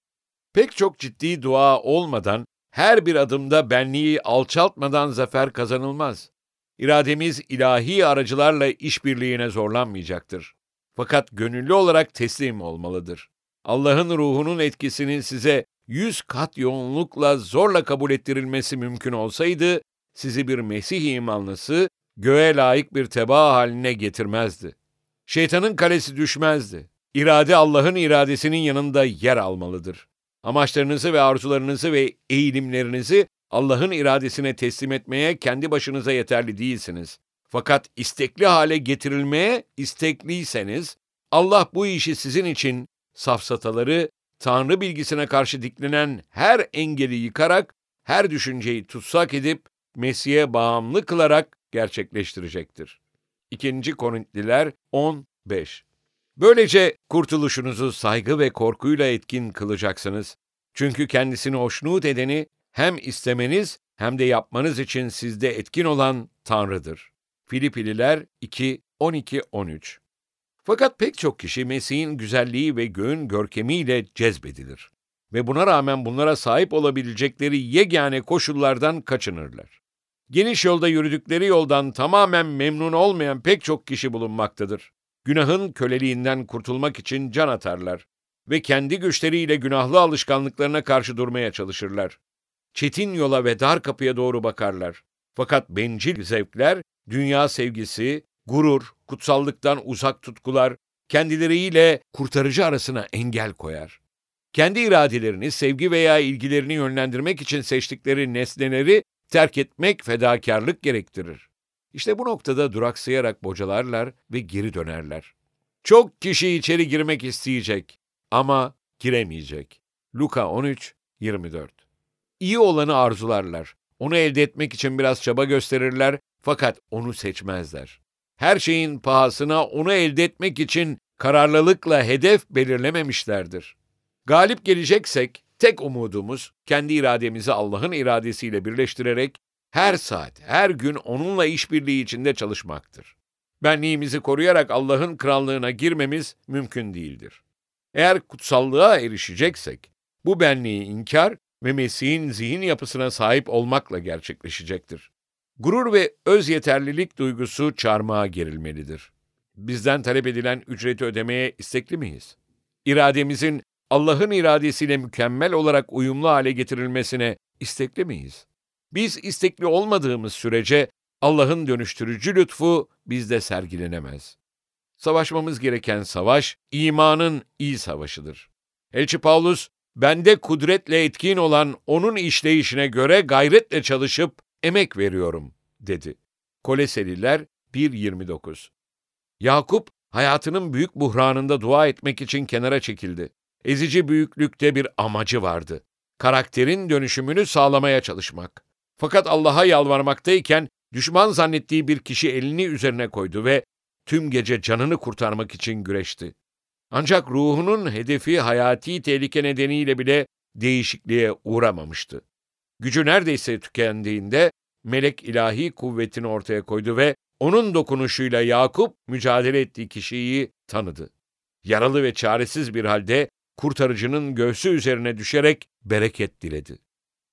Pek çok ciddi dua olmadan, her bir adımda benliği alçaltmadan zafer kazanılmaz. İrademiz ilahi aracılarla işbirliğine zorlanmayacaktır. Fakat gönüllü olarak teslim olmalıdır. Allah'ın ruhunun etkisinin size yüz kat yoğunlukla zorla kabul ettirilmesi mümkün olsaydı, sizi bir Mesih imanlısı, göğe layık bir teba haline getirmezdi. Şeytanın kalesi düşmezdi. İrade Allah'ın iradesinin yanında yer almalıdır. Amaçlarınızı ve arzularınızı ve eğilimlerinizi Allah'ın iradesine teslim etmeye kendi başınıza yeterli değilsiniz. Fakat istekli hale getirilmeye istekliyseniz, Allah bu işi sizin için safsataları, Tanrı bilgisine karşı diklenen her engeli yıkarak, her düşünceyi tutsak edip, Mesih'e bağımlı kılarak gerçekleştirecektir. 2. Korintliler 10.5 Böylece kurtuluşunuzu saygı ve korkuyla etkin kılacaksınız. Çünkü kendisini hoşnut edeni hem istemeniz hem de yapmanız için sizde etkin olan Tanrı'dır. Filipililer 2, 12, 13 Fakat pek çok kişi Mesih'in güzelliği ve göğün görkemiyle cezbedilir. Ve buna rağmen bunlara sahip olabilecekleri yegane koşullardan kaçınırlar. Geniş yolda yürüdükleri yoldan tamamen memnun olmayan pek çok kişi bulunmaktadır. Günahın köleliğinden kurtulmak için can atarlar ve kendi güçleriyle günahlı alışkanlıklarına karşı durmaya çalışırlar. Çetin yola ve dar kapıya doğru bakarlar. Fakat bencil zevkler, dünya sevgisi, gurur, kutsallıktan uzak tutkular, kendileriyle kurtarıcı arasına engel koyar. Kendi iradelerini, sevgi veya ilgilerini yönlendirmek için seçtikleri nesneleri terk etmek fedakarlık gerektirir. İşte bu noktada duraksayarak bocalarlar ve geri dönerler. Çok kişi içeri girmek isteyecek ama giremeyecek. Luka 13, 24 İyi olanı arzularlar. Onu elde etmek için biraz çaba gösterirler fakat onu seçmezler. Her şeyin pahasına onu elde etmek için kararlılıkla hedef belirlememişlerdir. Galip geleceksek tek umudumuz kendi irademizi Allah'ın iradesiyle birleştirerek her saat, her gün onunla işbirliği içinde çalışmaktır. Benliğimizi koruyarak Allah'ın krallığına girmemiz mümkün değildir. Eğer kutsallığa erişeceksek, bu benliği inkar ve Mesih'in zihin yapısına sahip olmakla gerçekleşecektir. Gurur ve öz yeterlilik duygusu çarmıha gerilmelidir. Bizden talep edilen ücreti ödemeye istekli miyiz? İrademizin Allah'ın iradesiyle mükemmel olarak uyumlu hale getirilmesine istekli miyiz? Biz istekli olmadığımız sürece Allah'ın dönüştürücü lütfu bizde sergilenemez. Savaşmamız gereken savaş, imanın iyi savaşıdır. Elçi Paulus, bende kudretle etkin olan onun işleyişine göre gayretle çalışıp emek veriyorum, dedi. Koleseliler 1.29 Yakup, hayatının büyük buhranında dua etmek için kenara çekildi. Ezici büyüklükte bir amacı vardı. Karakterin dönüşümünü sağlamaya çalışmak. Fakat Allah'a yalvarmaktayken düşman zannettiği bir kişi elini üzerine koydu ve tüm gece canını kurtarmak için güreşti. Ancak ruhunun hedefi hayati tehlike nedeniyle bile değişikliğe uğramamıştı. Gücü neredeyse tükendiğinde melek ilahi kuvvetini ortaya koydu ve onun dokunuşuyla Yakup mücadele ettiği kişiyi tanıdı. Yaralı ve çaresiz bir halde kurtarıcının göğsü üzerine düşerek bereket diledi.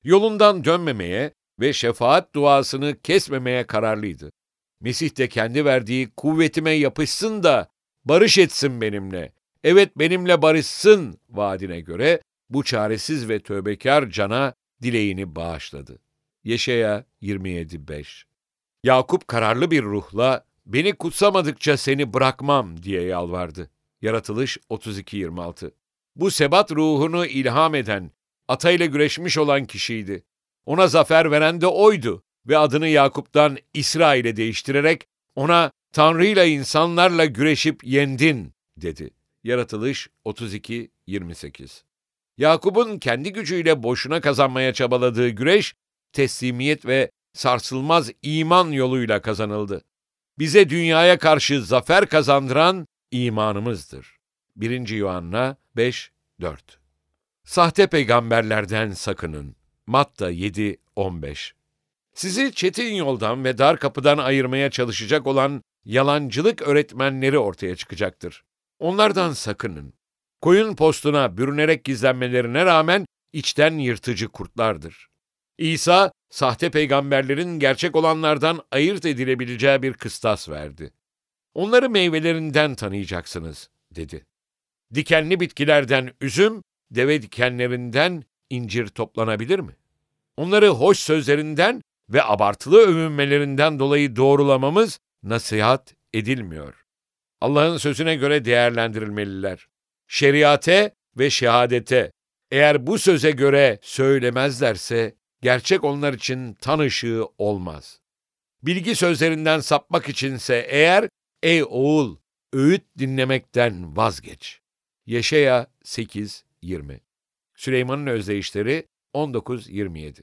Yolundan dönmemeye ve şefaat duasını kesmemeye kararlıydı. Mesih de kendi verdiği kuvvetime yapışsın da barış etsin benimle. Evet benimle barışsın vaadine göre bu çaresiz ve tövbekar cana dileğini bağışladı. Yeşaya 27.5 Yakup kararlı bir ruhla beni kutsamadıkça seni bırakmam diye yalvardı. Yaratılış 32.26 Bu sebat ruhunu ilham eden, atayla güreşmiş olan kişiydi. Ona zafer veren de oydu ve adını Yakup'tan İsrail'e değiştirerek ona Tanrı'yla insanlarla güreşip yendin dedi. Yaratılış 32-28 Yakup'un kendi gücüyle boşuna kazanmaya çabaladığı güreş, teslimiyet ve sarsılmaz iman yoluyla kazanıldı. Bize dünyaya karşı zafer kazandıran imanımızdır. 1. Yuhanna 5-4 Sahte peygamberlerden sakının. Matta 7-15 Sizi çetin yoldan ve dar kapıdan ayırmaya çalışacak olan yalancılık öğretmenleri ortaya çıkacaktır. Onlardan sakının. Koyun postuna bürünerek gizlenmelerine rağmen içten yırtıcı kurtlardır. İsa, sahte peygamberlerin gerçek olanlardan ayırt edilebileceği bir kıstas verdi. Onları meyvelerinden tanıyacaksınız, dedi. Dikenli bitkilerden üzüm, deve dikenlerinden incir toplanabilir mi? Onları hoş sözlerinden ve abartılı övünmelerinden dolayı doğrulamamız nasihat edilmiyor. Allah'ın sözüne göre değerlendirilmeliler. Şeriate ve şehadete eğer bu söze göre söylemezlerse gerçek onlar için tan ışığı olmaz. Bilgi sözlerinden sapmak içinse eğer ey oğul öğüt dinlemekten vazgeç. Yeşaya 8:20. Süleyman'ın özdeyişleri 19:27.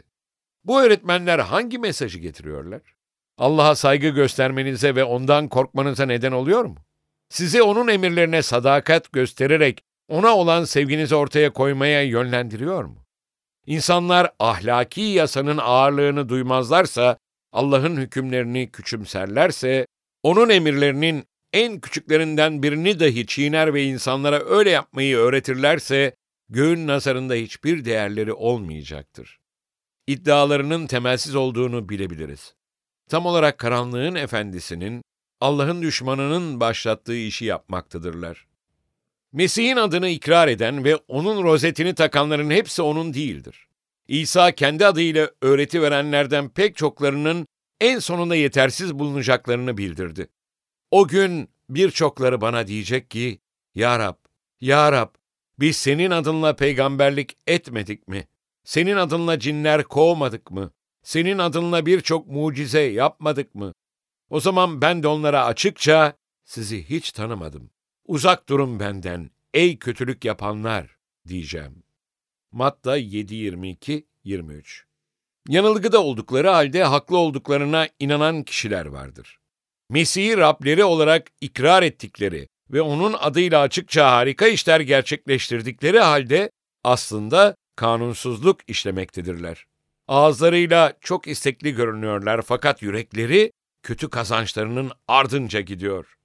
Bu öğretmenler hangi mesajı getiriyorlar? Allah'a saygı göstermenize ve ondan korkmanıza neden oluyor mu? Sizi onun emirlerine sadakat göstererek ona olan sevginizi ortaya koymaya yönlendiriyor mu? İnsanlar ahlaki yasanın ağırlığını duymazlarsa, Allah'ın hükümlerini küçümserlerse, onun emirlerinin en küçüklerinden birini dahi çiğner ve insanlara öyle yapmayı öğretirlerse, göğün nazarında hiçbir değerleri olmayacaktır. İddialarının temelsiz olduğunu bilebiliriz. Tam olarak karanlığın efendisinin, Allah'ın düşmanının başlattığı işi yapmaktadırlar. Mesih'in adını ikrar eden ve onun rozetini takanların hepsi onun değildir. İsa kendi adıyla öğreti verenlerden pek çoklarının en sonunda yetersiz bulunacaklarını bildirdi. O gün birçokları bana diyecek ki, Ya Rab, Ya Rab, biz senin adınla peygamberlik etmedik mi? Senin adınla cinler kovmadık mı? Senin adınla birçok mucize yapmadık mı? O zaman ben de onlara açıkça, sizi hiç tanımadım. Uzak durun benden, ey kötülük yapanlar, diyeceğim. Matta 7.22-23 Yanılgıda oldukları halde haklı olduklarına inanan kişiler vardır. Mesih'i Rableri olarak ikrar ettikleri ve onun adıyla açıkça harika işler gerçekleştirdikleri halde aslında kanunsuzluk işlemektedirler. Ağızlarıyla çok istekli görünüyorlar fakat yürekleri kötü kazançlarının ardınca gidiyor.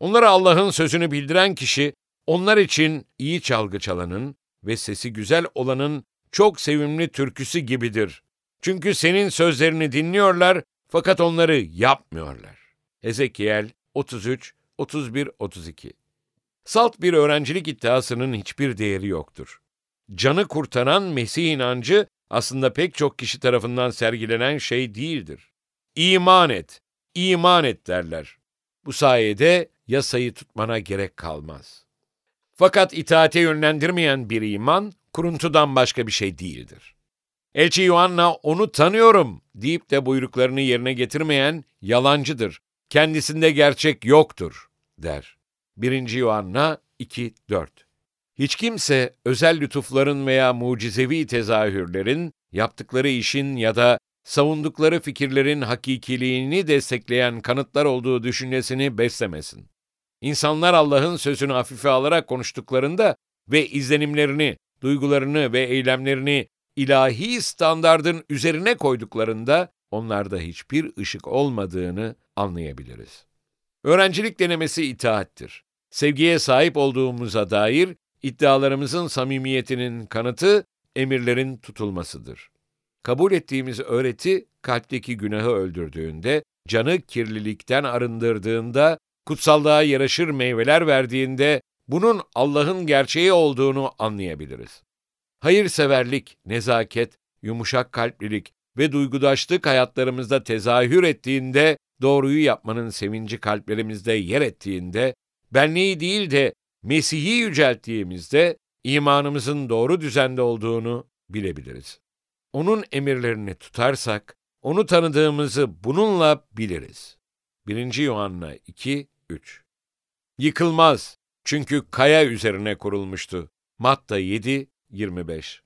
Onlara Allah'ın sözünü bildiren kişi, onlar için iyi çalgı çalanın ve sesi güzel olanın çok sevimli türküsü gibidir. Çünkü senin sözlerini dinliyorlar fakat onları yapmıyorlar. Ezekiel 33, 31, 32 Salt bir öğrencilik iddiasının hiçbir değeri yoktur. Canı kurtaran Mesih inancı aslında pek çok kişi tarafından sergilenen şey değildir. İman et, iman et derler. Bu sayede yasayı tutmana gerek kalmaz. Fakat itaate yönlendirmeyen bir iman, kuruntudan başka bir şey değildir. Elçi Yuhanna onu tanıyorum deyip de buyruklarını yerine getirmeyen yalancıdır. Kendisinde gerçek yoktur der. 1. Yuhanna 2-4 Hiç kimse özel lütufların veya mucizevi tezahürlerin, yaptıkları işin ya da savundukları fikirlerin hakikiliğini destekleyen kanıtlar olduğu düşüncesini beslemesin. İnsanlar Allah'ın sözünü hafife alarak konuştuklarında ve izlenimlerini, duygularını ve eylemlerini ilahi standardın üzerine koyduklarında onlarda hiçbir ışık olmadığını anlayabiliriz. Öğrencilik denemesi itaattir. Sevgiye sahip olduğumuza dair iddialarımızın samimiyetinin kanıtı emirlerin tutulmasıdır. Kabul ettiğimiz öğreti kalpteki günahı öldürdüğünde, canı kirlilikten arındırdığında, kutsallığa yaraşır meyveler verdiğinde bunun Allah'ın gerçeği olduğunu anlayabiliriz. Hayırseverlik, nezaket, yumuşak kalplilik ve duygudaşlık hayatlarımızda tezahür ettiğinde, doğruyu yapmanın sevinci kalplerimizde yer ettiğinde, benliği değil de Mesih'i yücelttiğimizde imanımızın doğru düzende olduğunu bilebiliriz. Onun emirlerini tutarsak, onu tanıdığımızı bununla biliriz. 1. Yuhanna 2, 3 Yıkılmaz, çünkü kaya üzerine kurulmuştu. Matta 7, 25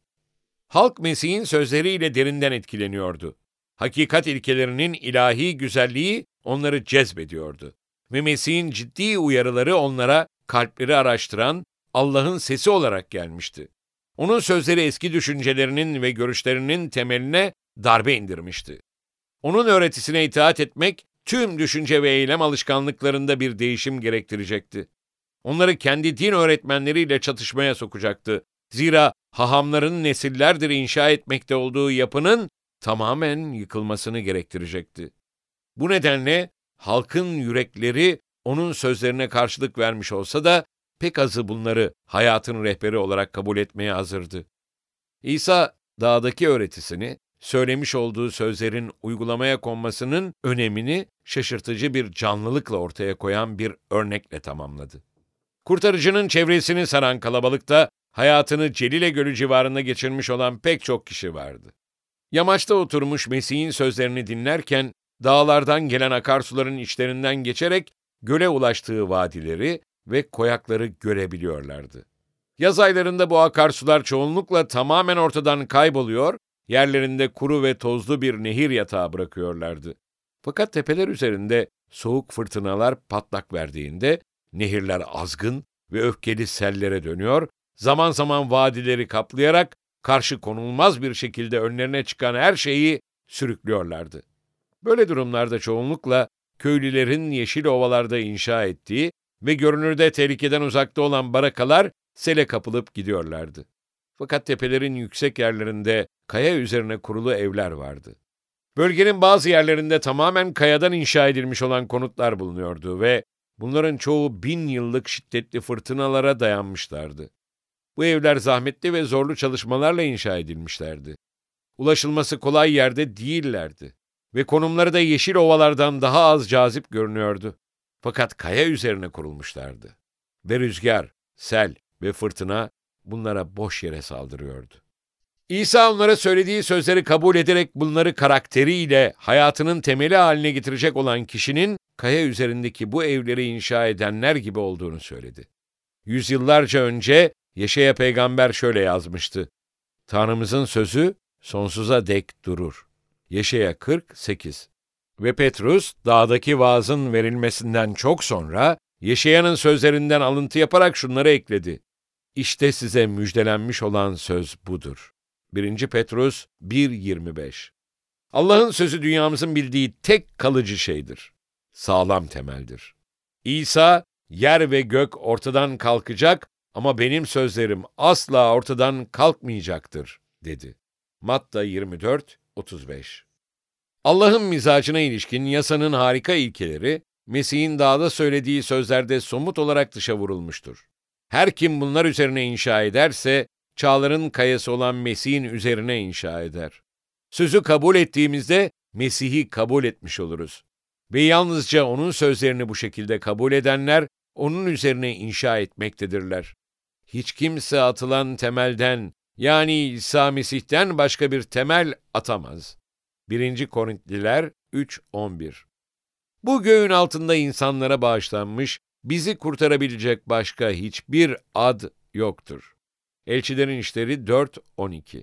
Halk Mesih'in sözleriyle derinden etkileniyordu. Hakikat ilkelerinin ilahi güzelliği onları cezbediyordu. Ve Mesih'in ciddi uyarıları onlara kalpleri araştıran Allah'ın sesi olarak gelmişti. Onun sözleri eski düşüncelerinin ve görüşlerinin temeline darbe indirmişti. Onun öğretisine itaat etmek, tüm düşünce ve eylem alışkanlıklarında bir değişim gerektirecekti. Onları kendi din öğretmenleriyle çatışmaya sokacaktı. Zira hahamların nesillerdir inşa etmekte olduğu yapının tamamen yıkılmasını gerektirecekti. Bu nedenle halkın yürekleri onun sözlerine karşılık vermiş olsa da pek azı bunları hayatın rehberi olarak kabul etmeye hazırdı. İsa dağdaki öğretisini, söylemiş olduğu sözlerin uygulamaya konmasının önemini şaşırtıcı bir canlılıkla ortaya koyan bir örnekle tamamladı. Kurtarıcının çevresini saran kalabalıkta hayatını Celile Gölü civarında geçirmiş olan pek çok kişi vardı. Yamaçta oturmuş Mesih'in sözlerini dinlerken dağlardan gelen akarsuların içlerinden geçerek göle ulaştığı vadileri ve koyakları görebiliyorlardı. Yaz aylarında bu akarsular çoğunlukla tamamen ortadan kayboluyor, yerlerinde kuru ve tozlu bir nehir yatağı bırakıyorlardı. Fakat tepeler üzerinde soğuk fırtınalar patlak verdiğinde nehirler azgın ve öfkeli sellere dönüyor, zaman zaman vadileri kaplayarak karşı konulmaz bir şekilde önlerine çıkan her şeyi sürüklüyorlardı. Böyle durumlarda çoğunlukla köylülerin yeşil ovalarda inşa ettiği ve görünürde tehlikeden uzakta olan barakalar sele kapılıp gidiyorlardı. Fakat tepelerin yüksek yerlerinde kaya üzerine kurulu evler vardı. Bölgenin bazı yerlerinde tamamen kayadan inşa edilmiş olan konutlar bulunuyordu ve bunların çoğu bin yıllık şiddetli fırtınalara dayanmışlardı. Bu evler zahmetli ve zorlu çalışmalarla inşa edilmişlerdi. Ulaşılması kolay yerde değillerdi ve konumları da yeşil ovalardan daha az cazip görünüyordu. Fakat kaya üzerine kurulmuşlardı. Ve rüzgar, sel ve fırtına bunlara boş yere saldırıyordu. İsa onlara söylediği sözleri kabul ederek bunları karakteriyle hayatının temeli haline getirecek olan kişinin kaya üzerindeki bu evleri inşa edenler gibi olduğunu söyledi. Yüzyıllarca önce Yeşaya peygamber şöyle yazmıştı. Tanrımızın sözü sonsuza dek durur. Yeşaya 48 Ve Petrus, dağdaki vaazın verilmesinden çok sonra, Yeşaya'nın sözlerinden alıntı yaparak şunları ekledi. İşte size müjdelenmiş olan söz budur. 1. Petrus 1.25 Allah'ın sözü dünyamızın bildiği tek kalıcı şeydir. Sağlam temeldir. İsa, yer ve gök ortadan kalkacak ama benim sözlerim asla ortadan kalkmayacaktır, dedi. Matta 24, 35 Allah'ın mizacına ilişkin yasanın harika ilkeleri, Mesih'in dağda söylediği sözlerde somut olarak dışa vurulmuştur. Her kim bunlar üzerine inşa ederse, çağların kayası olan Mesih'in üzerine inşa eder. Sözü kabul ettiğimizde Mesih'i kabul etmiş oluruz. Ve yalnızca onun sözlerini bu şekilde kabul edenler, onun üzerine inşa etmektedirler. Hiç kimse atılan temelden, yani İsa Mesih'ten başka bir temel atamaz. 1. Korintliler 3.11 Bu göğün altında insanlara bağışlanmış, bizi kurtarabilecek başka hiçbir ad yoktur. Elçilerin İşleri 4.12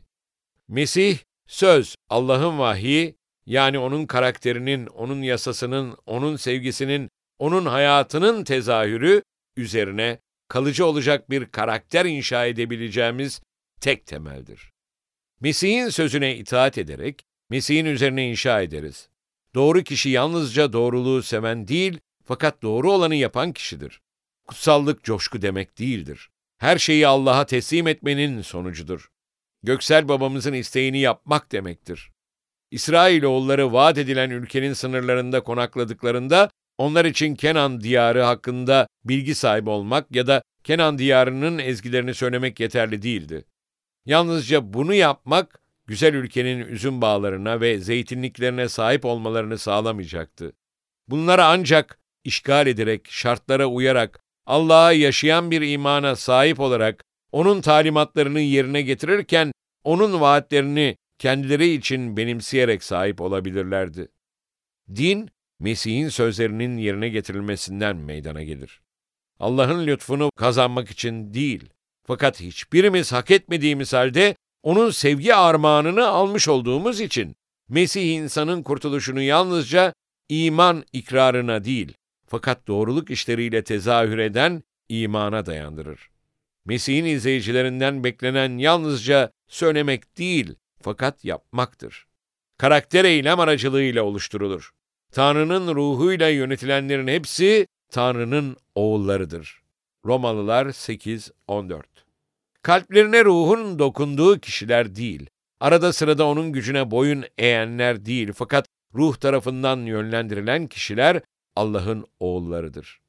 Mesih, söz, Allah'ın vahyi, yani onun karakterinin, onun yasasının, onun sevgisinin, onun hayatının tezahürü üzerine kalıcı olacak bir karakter inşa edebileceğimiz tek temeldir. Mesih'in sözüne itaat ederek, Mesih'in üzerine inşa ederiz. Doğru kişi yalnızca doğruluğu seven değil, fakat doğru olanı yapan kişidir. Kutsallık coşku demek değildir. Her şeyi Allah'a teslim etmenin sonucudur. Göksel babamızın isteğini yapmak demektir. İsrailoğulları vaat edilen ülkenin sınırlarında konakladıklarında onlar için Kenan diyarı hakkında bilgi sahibi olmak ya da Kenan diyarının ezgilerini söylemek yeterli değildi. Yalnızca bunu yapmak, güzel ülkenin üzüm bağlarına ve zeytinliklerine sahip olmalarını sağlamayacaktı. Bunları ancak işgal ederek, şartlara uyarak, Allah'a yaşayan bir imana sahip olarak, onun talimatlarını yerine getirirken, onun vaatlerini kendileri için benimseyerek sahip olabilirlerdi. Din, Mesih'in sözlerinin yerine getirilmesinden meydana gelir. Allah'ın lütfunu kazanmak için değil, fakat hiçbirimiz hak etmediğimiz halde onun sevgi armağanını almış olduğumuz için Mesih insanın kurtuluşunu yalnızca iman ikrarına değil, fakat doğruluk işleriyle tezahür eden imana dayandırır. Mesih'in izleyicilerinden beklenen yalnızca söylemek değil, fakat yapmaktır. Karakter eylem aracılığıyla oluşturulur. Tanrı'nın ruhuyla yönetilenlerin hepsi Tanrı'nın oğullarıdır. Romalılar 8-14 Kalplerine ruhun dokunduğu kişiler değil, arada sırada onun gücüne boyun eğenler değil fakat ruh tarafından yönlendirilen kişiler Allah'ın oğullarıdır.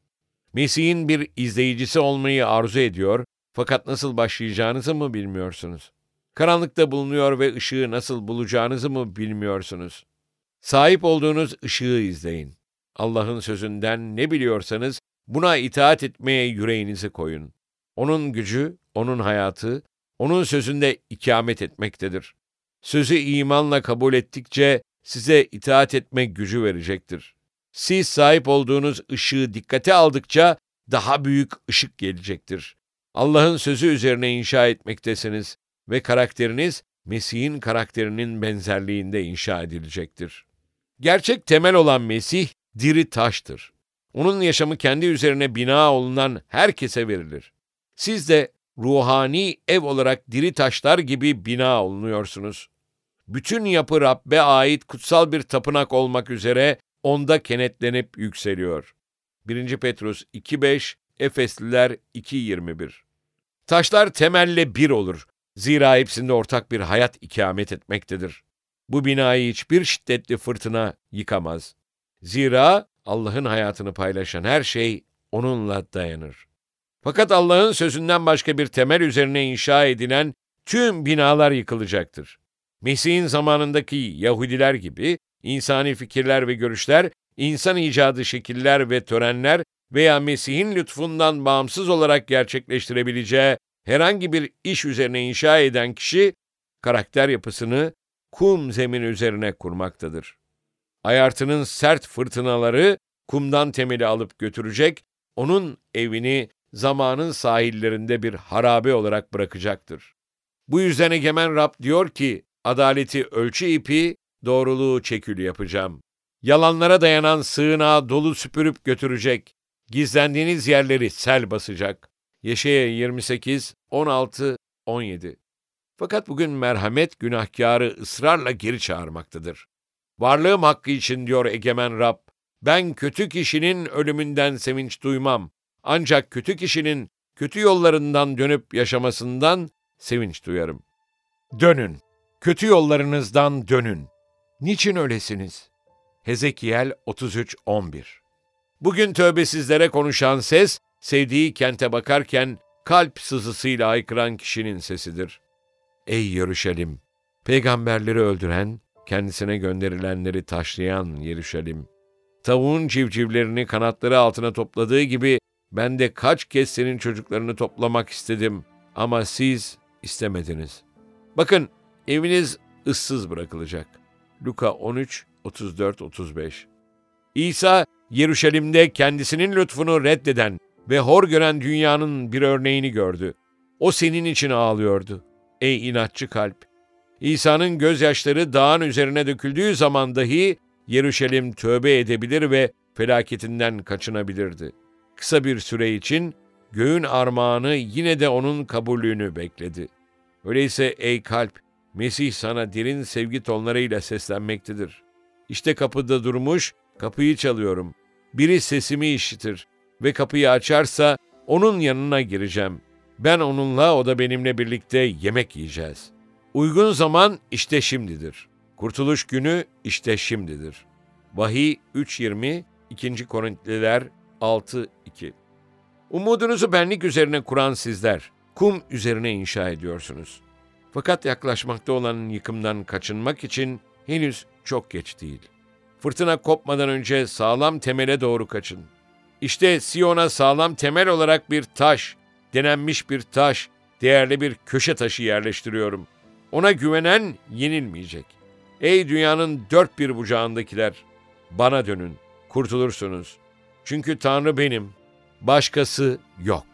Mesih'in bir izleyicisi olmayı arzu ediyor fakat nasıl başlayacağınızı mı bilmiyorsunuz? Karanlıkta bulunuyor ve ışığı nasıl bulacağınızı mı bilmiyorsunuz? Sahip olduğunuz ışığı izleyin. Allah'ın sözünden ne biliyorsanız buna itaat etmeye yüreğinizi koyun. Onun gücü, onun hayatı, onun sözünde ikamet etmektedir. Sözü imanla kabul ettikçe size itaat etme gücü verecektir. Siz sahip olduğunuz ışığı dikkate aldıkça daha büyük ışık gelecektir. Allah'ın sözü üzerine inşa etmektesiniz ve karakteriniz Mesih'in karakterinin benzerliğinde inşa edilecektir. Gerçek temel olan Mesih diri taştır. Onun yaşamı kendi üzerine bina olunan herkese verilir. Siz de ruhani ev olarak diri taşlar gibi bina olunuyorsunuz. Bütün yapı Rabbe ait kutsal bir tapınak olmak üzere onda kenetlenip yükseliyor. 1. Petrus 2.5, Efesliler 2.21 Taşlar temelle bir olur. Zira hepsinde ortak bir hayat ikamet etmektedir. Bu binayı hiçbir şiddetli fırtına yıkamaz. Zira Allah'ın hayatını paylaşan her şey onunla dayanır. Fakat Allah'ın sözünden başka bir temel üzerine inşa edilen tüm binalar yıkılacaktır. Mesih'in zamanındaki Yahudiler gibi insani fikirler ve görüşler, insan icadı şekiller ve törenler veya Mesih'in lütfundan bağımsız olarak gerçekleştirebileceği herhangi bir iş üzerine inşa eden kişi, karakter yapısını kum zemin üzerine kurmaktadır. Ayartının sert fırtınaları kumdan temeli alıp götürecek, onun evini zamanın sahillerinde bir harabe olarak bırakacaktır. Bu yüzden Egemen Rab diyor ki, adaleti ölçü ipi, doğruluğu çekül yapacağım. Yalanlara dayanan sığınağı dolu süpürüp götürecek. Gizlendiğiniz yerleri sel basacak. Yeşaya 28, 16, 17 Fakat bugün merhamet günahkarı ısrarla geri çağırmaktadır. Varlığım hakkı için diyor egemen Rab, ben kötü kişinin ölümünden sevinç duymam. Ancak kötü kişinin kötü yollarından dönüp yaşamasından sevinç duyarım. Dönün, kötü yollarınızdan dönün. Niçin öylesiniz? Hezekiel 33:11 Bugün tövbesizlere konuşan ses, sevdiği kente bakarken kalp sızısıyla haykıran kişinin sesidir. Ey Yeruşalim! Peygamberleri öldüren, kendisine gönderilenleri taşlayan Yeruşalim! Tavuğun civcivlerini kanatları altına topladığı gibi ben de kaç kez senin çocuklarını toplamak istedim ama siz istemediniz. Bakın eviniz ıssız bırakılacak. Luka 13, 34-35 İsa, Yeruşalim'de kendisinin lütfunu reddeden ve hor gören dünyanın bir örneğini gördü. O senin için ağlıyordu. Ey inatçı kalp! İsa'nın gözyaşları dağın üzerine döküldüğü zaman dahi Yeruşalim tövbe edebilir ve felaketinden kaçınabilirdi. Kısa bir süre için göğün armağanı yine de onun kabulünü bekledi. Öyleyse ey kalp, Mesih sana derin sevgi tonlarıyla seslenmektedir. İşte kapıda durmuş, kapıyı çalıyorum. Biri sesimi işitir ve kapıyı açarsa onun yanına gireceğim. Ben onunla, o da benimle birlikte yemek yiyeceğiz. Uygun zaman işte şimdidir. Kurtuluş günü işte şimdidir. Vahiy 3.20, 2. Korintliler 6.2 Umudunuzu benlik üzerine kuran sizler, kum üzerine inşa ediyorsunuz. Fakat yaklaşmakta olan yıkımdan kaçınmak için henüz çok geç değil. Fırtına kopmadan önce sağlam temele doğru kaçın. İşte Siyon'a sağlam temel olarak bir taş, denenmiş bir taş, değerli bir köşe taşı yerleştiriyorum. Ona güvenen yenilmeyecek. Ey dünyanın dört bir bucağındakiler, bana dönün, kurtulursunuz. Çünkü Tanrı benim, başkası yok.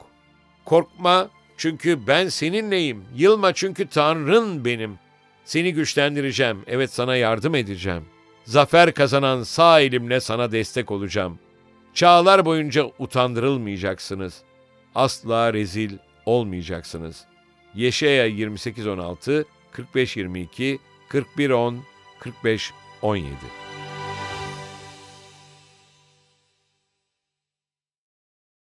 Korkma çünkü ben seninleyim. Yılma çünkü Tanrın benim. Seni güçlendireceğim, evet sana yardım edeceğim. Zafer kazanan sağ elimle sana destek olacağım. Çağlar boyunca utandırılmayacaksınız. Asla rezil olmayacaksınız. Yeşaya 28:16, 45:22, 41:10, 45:17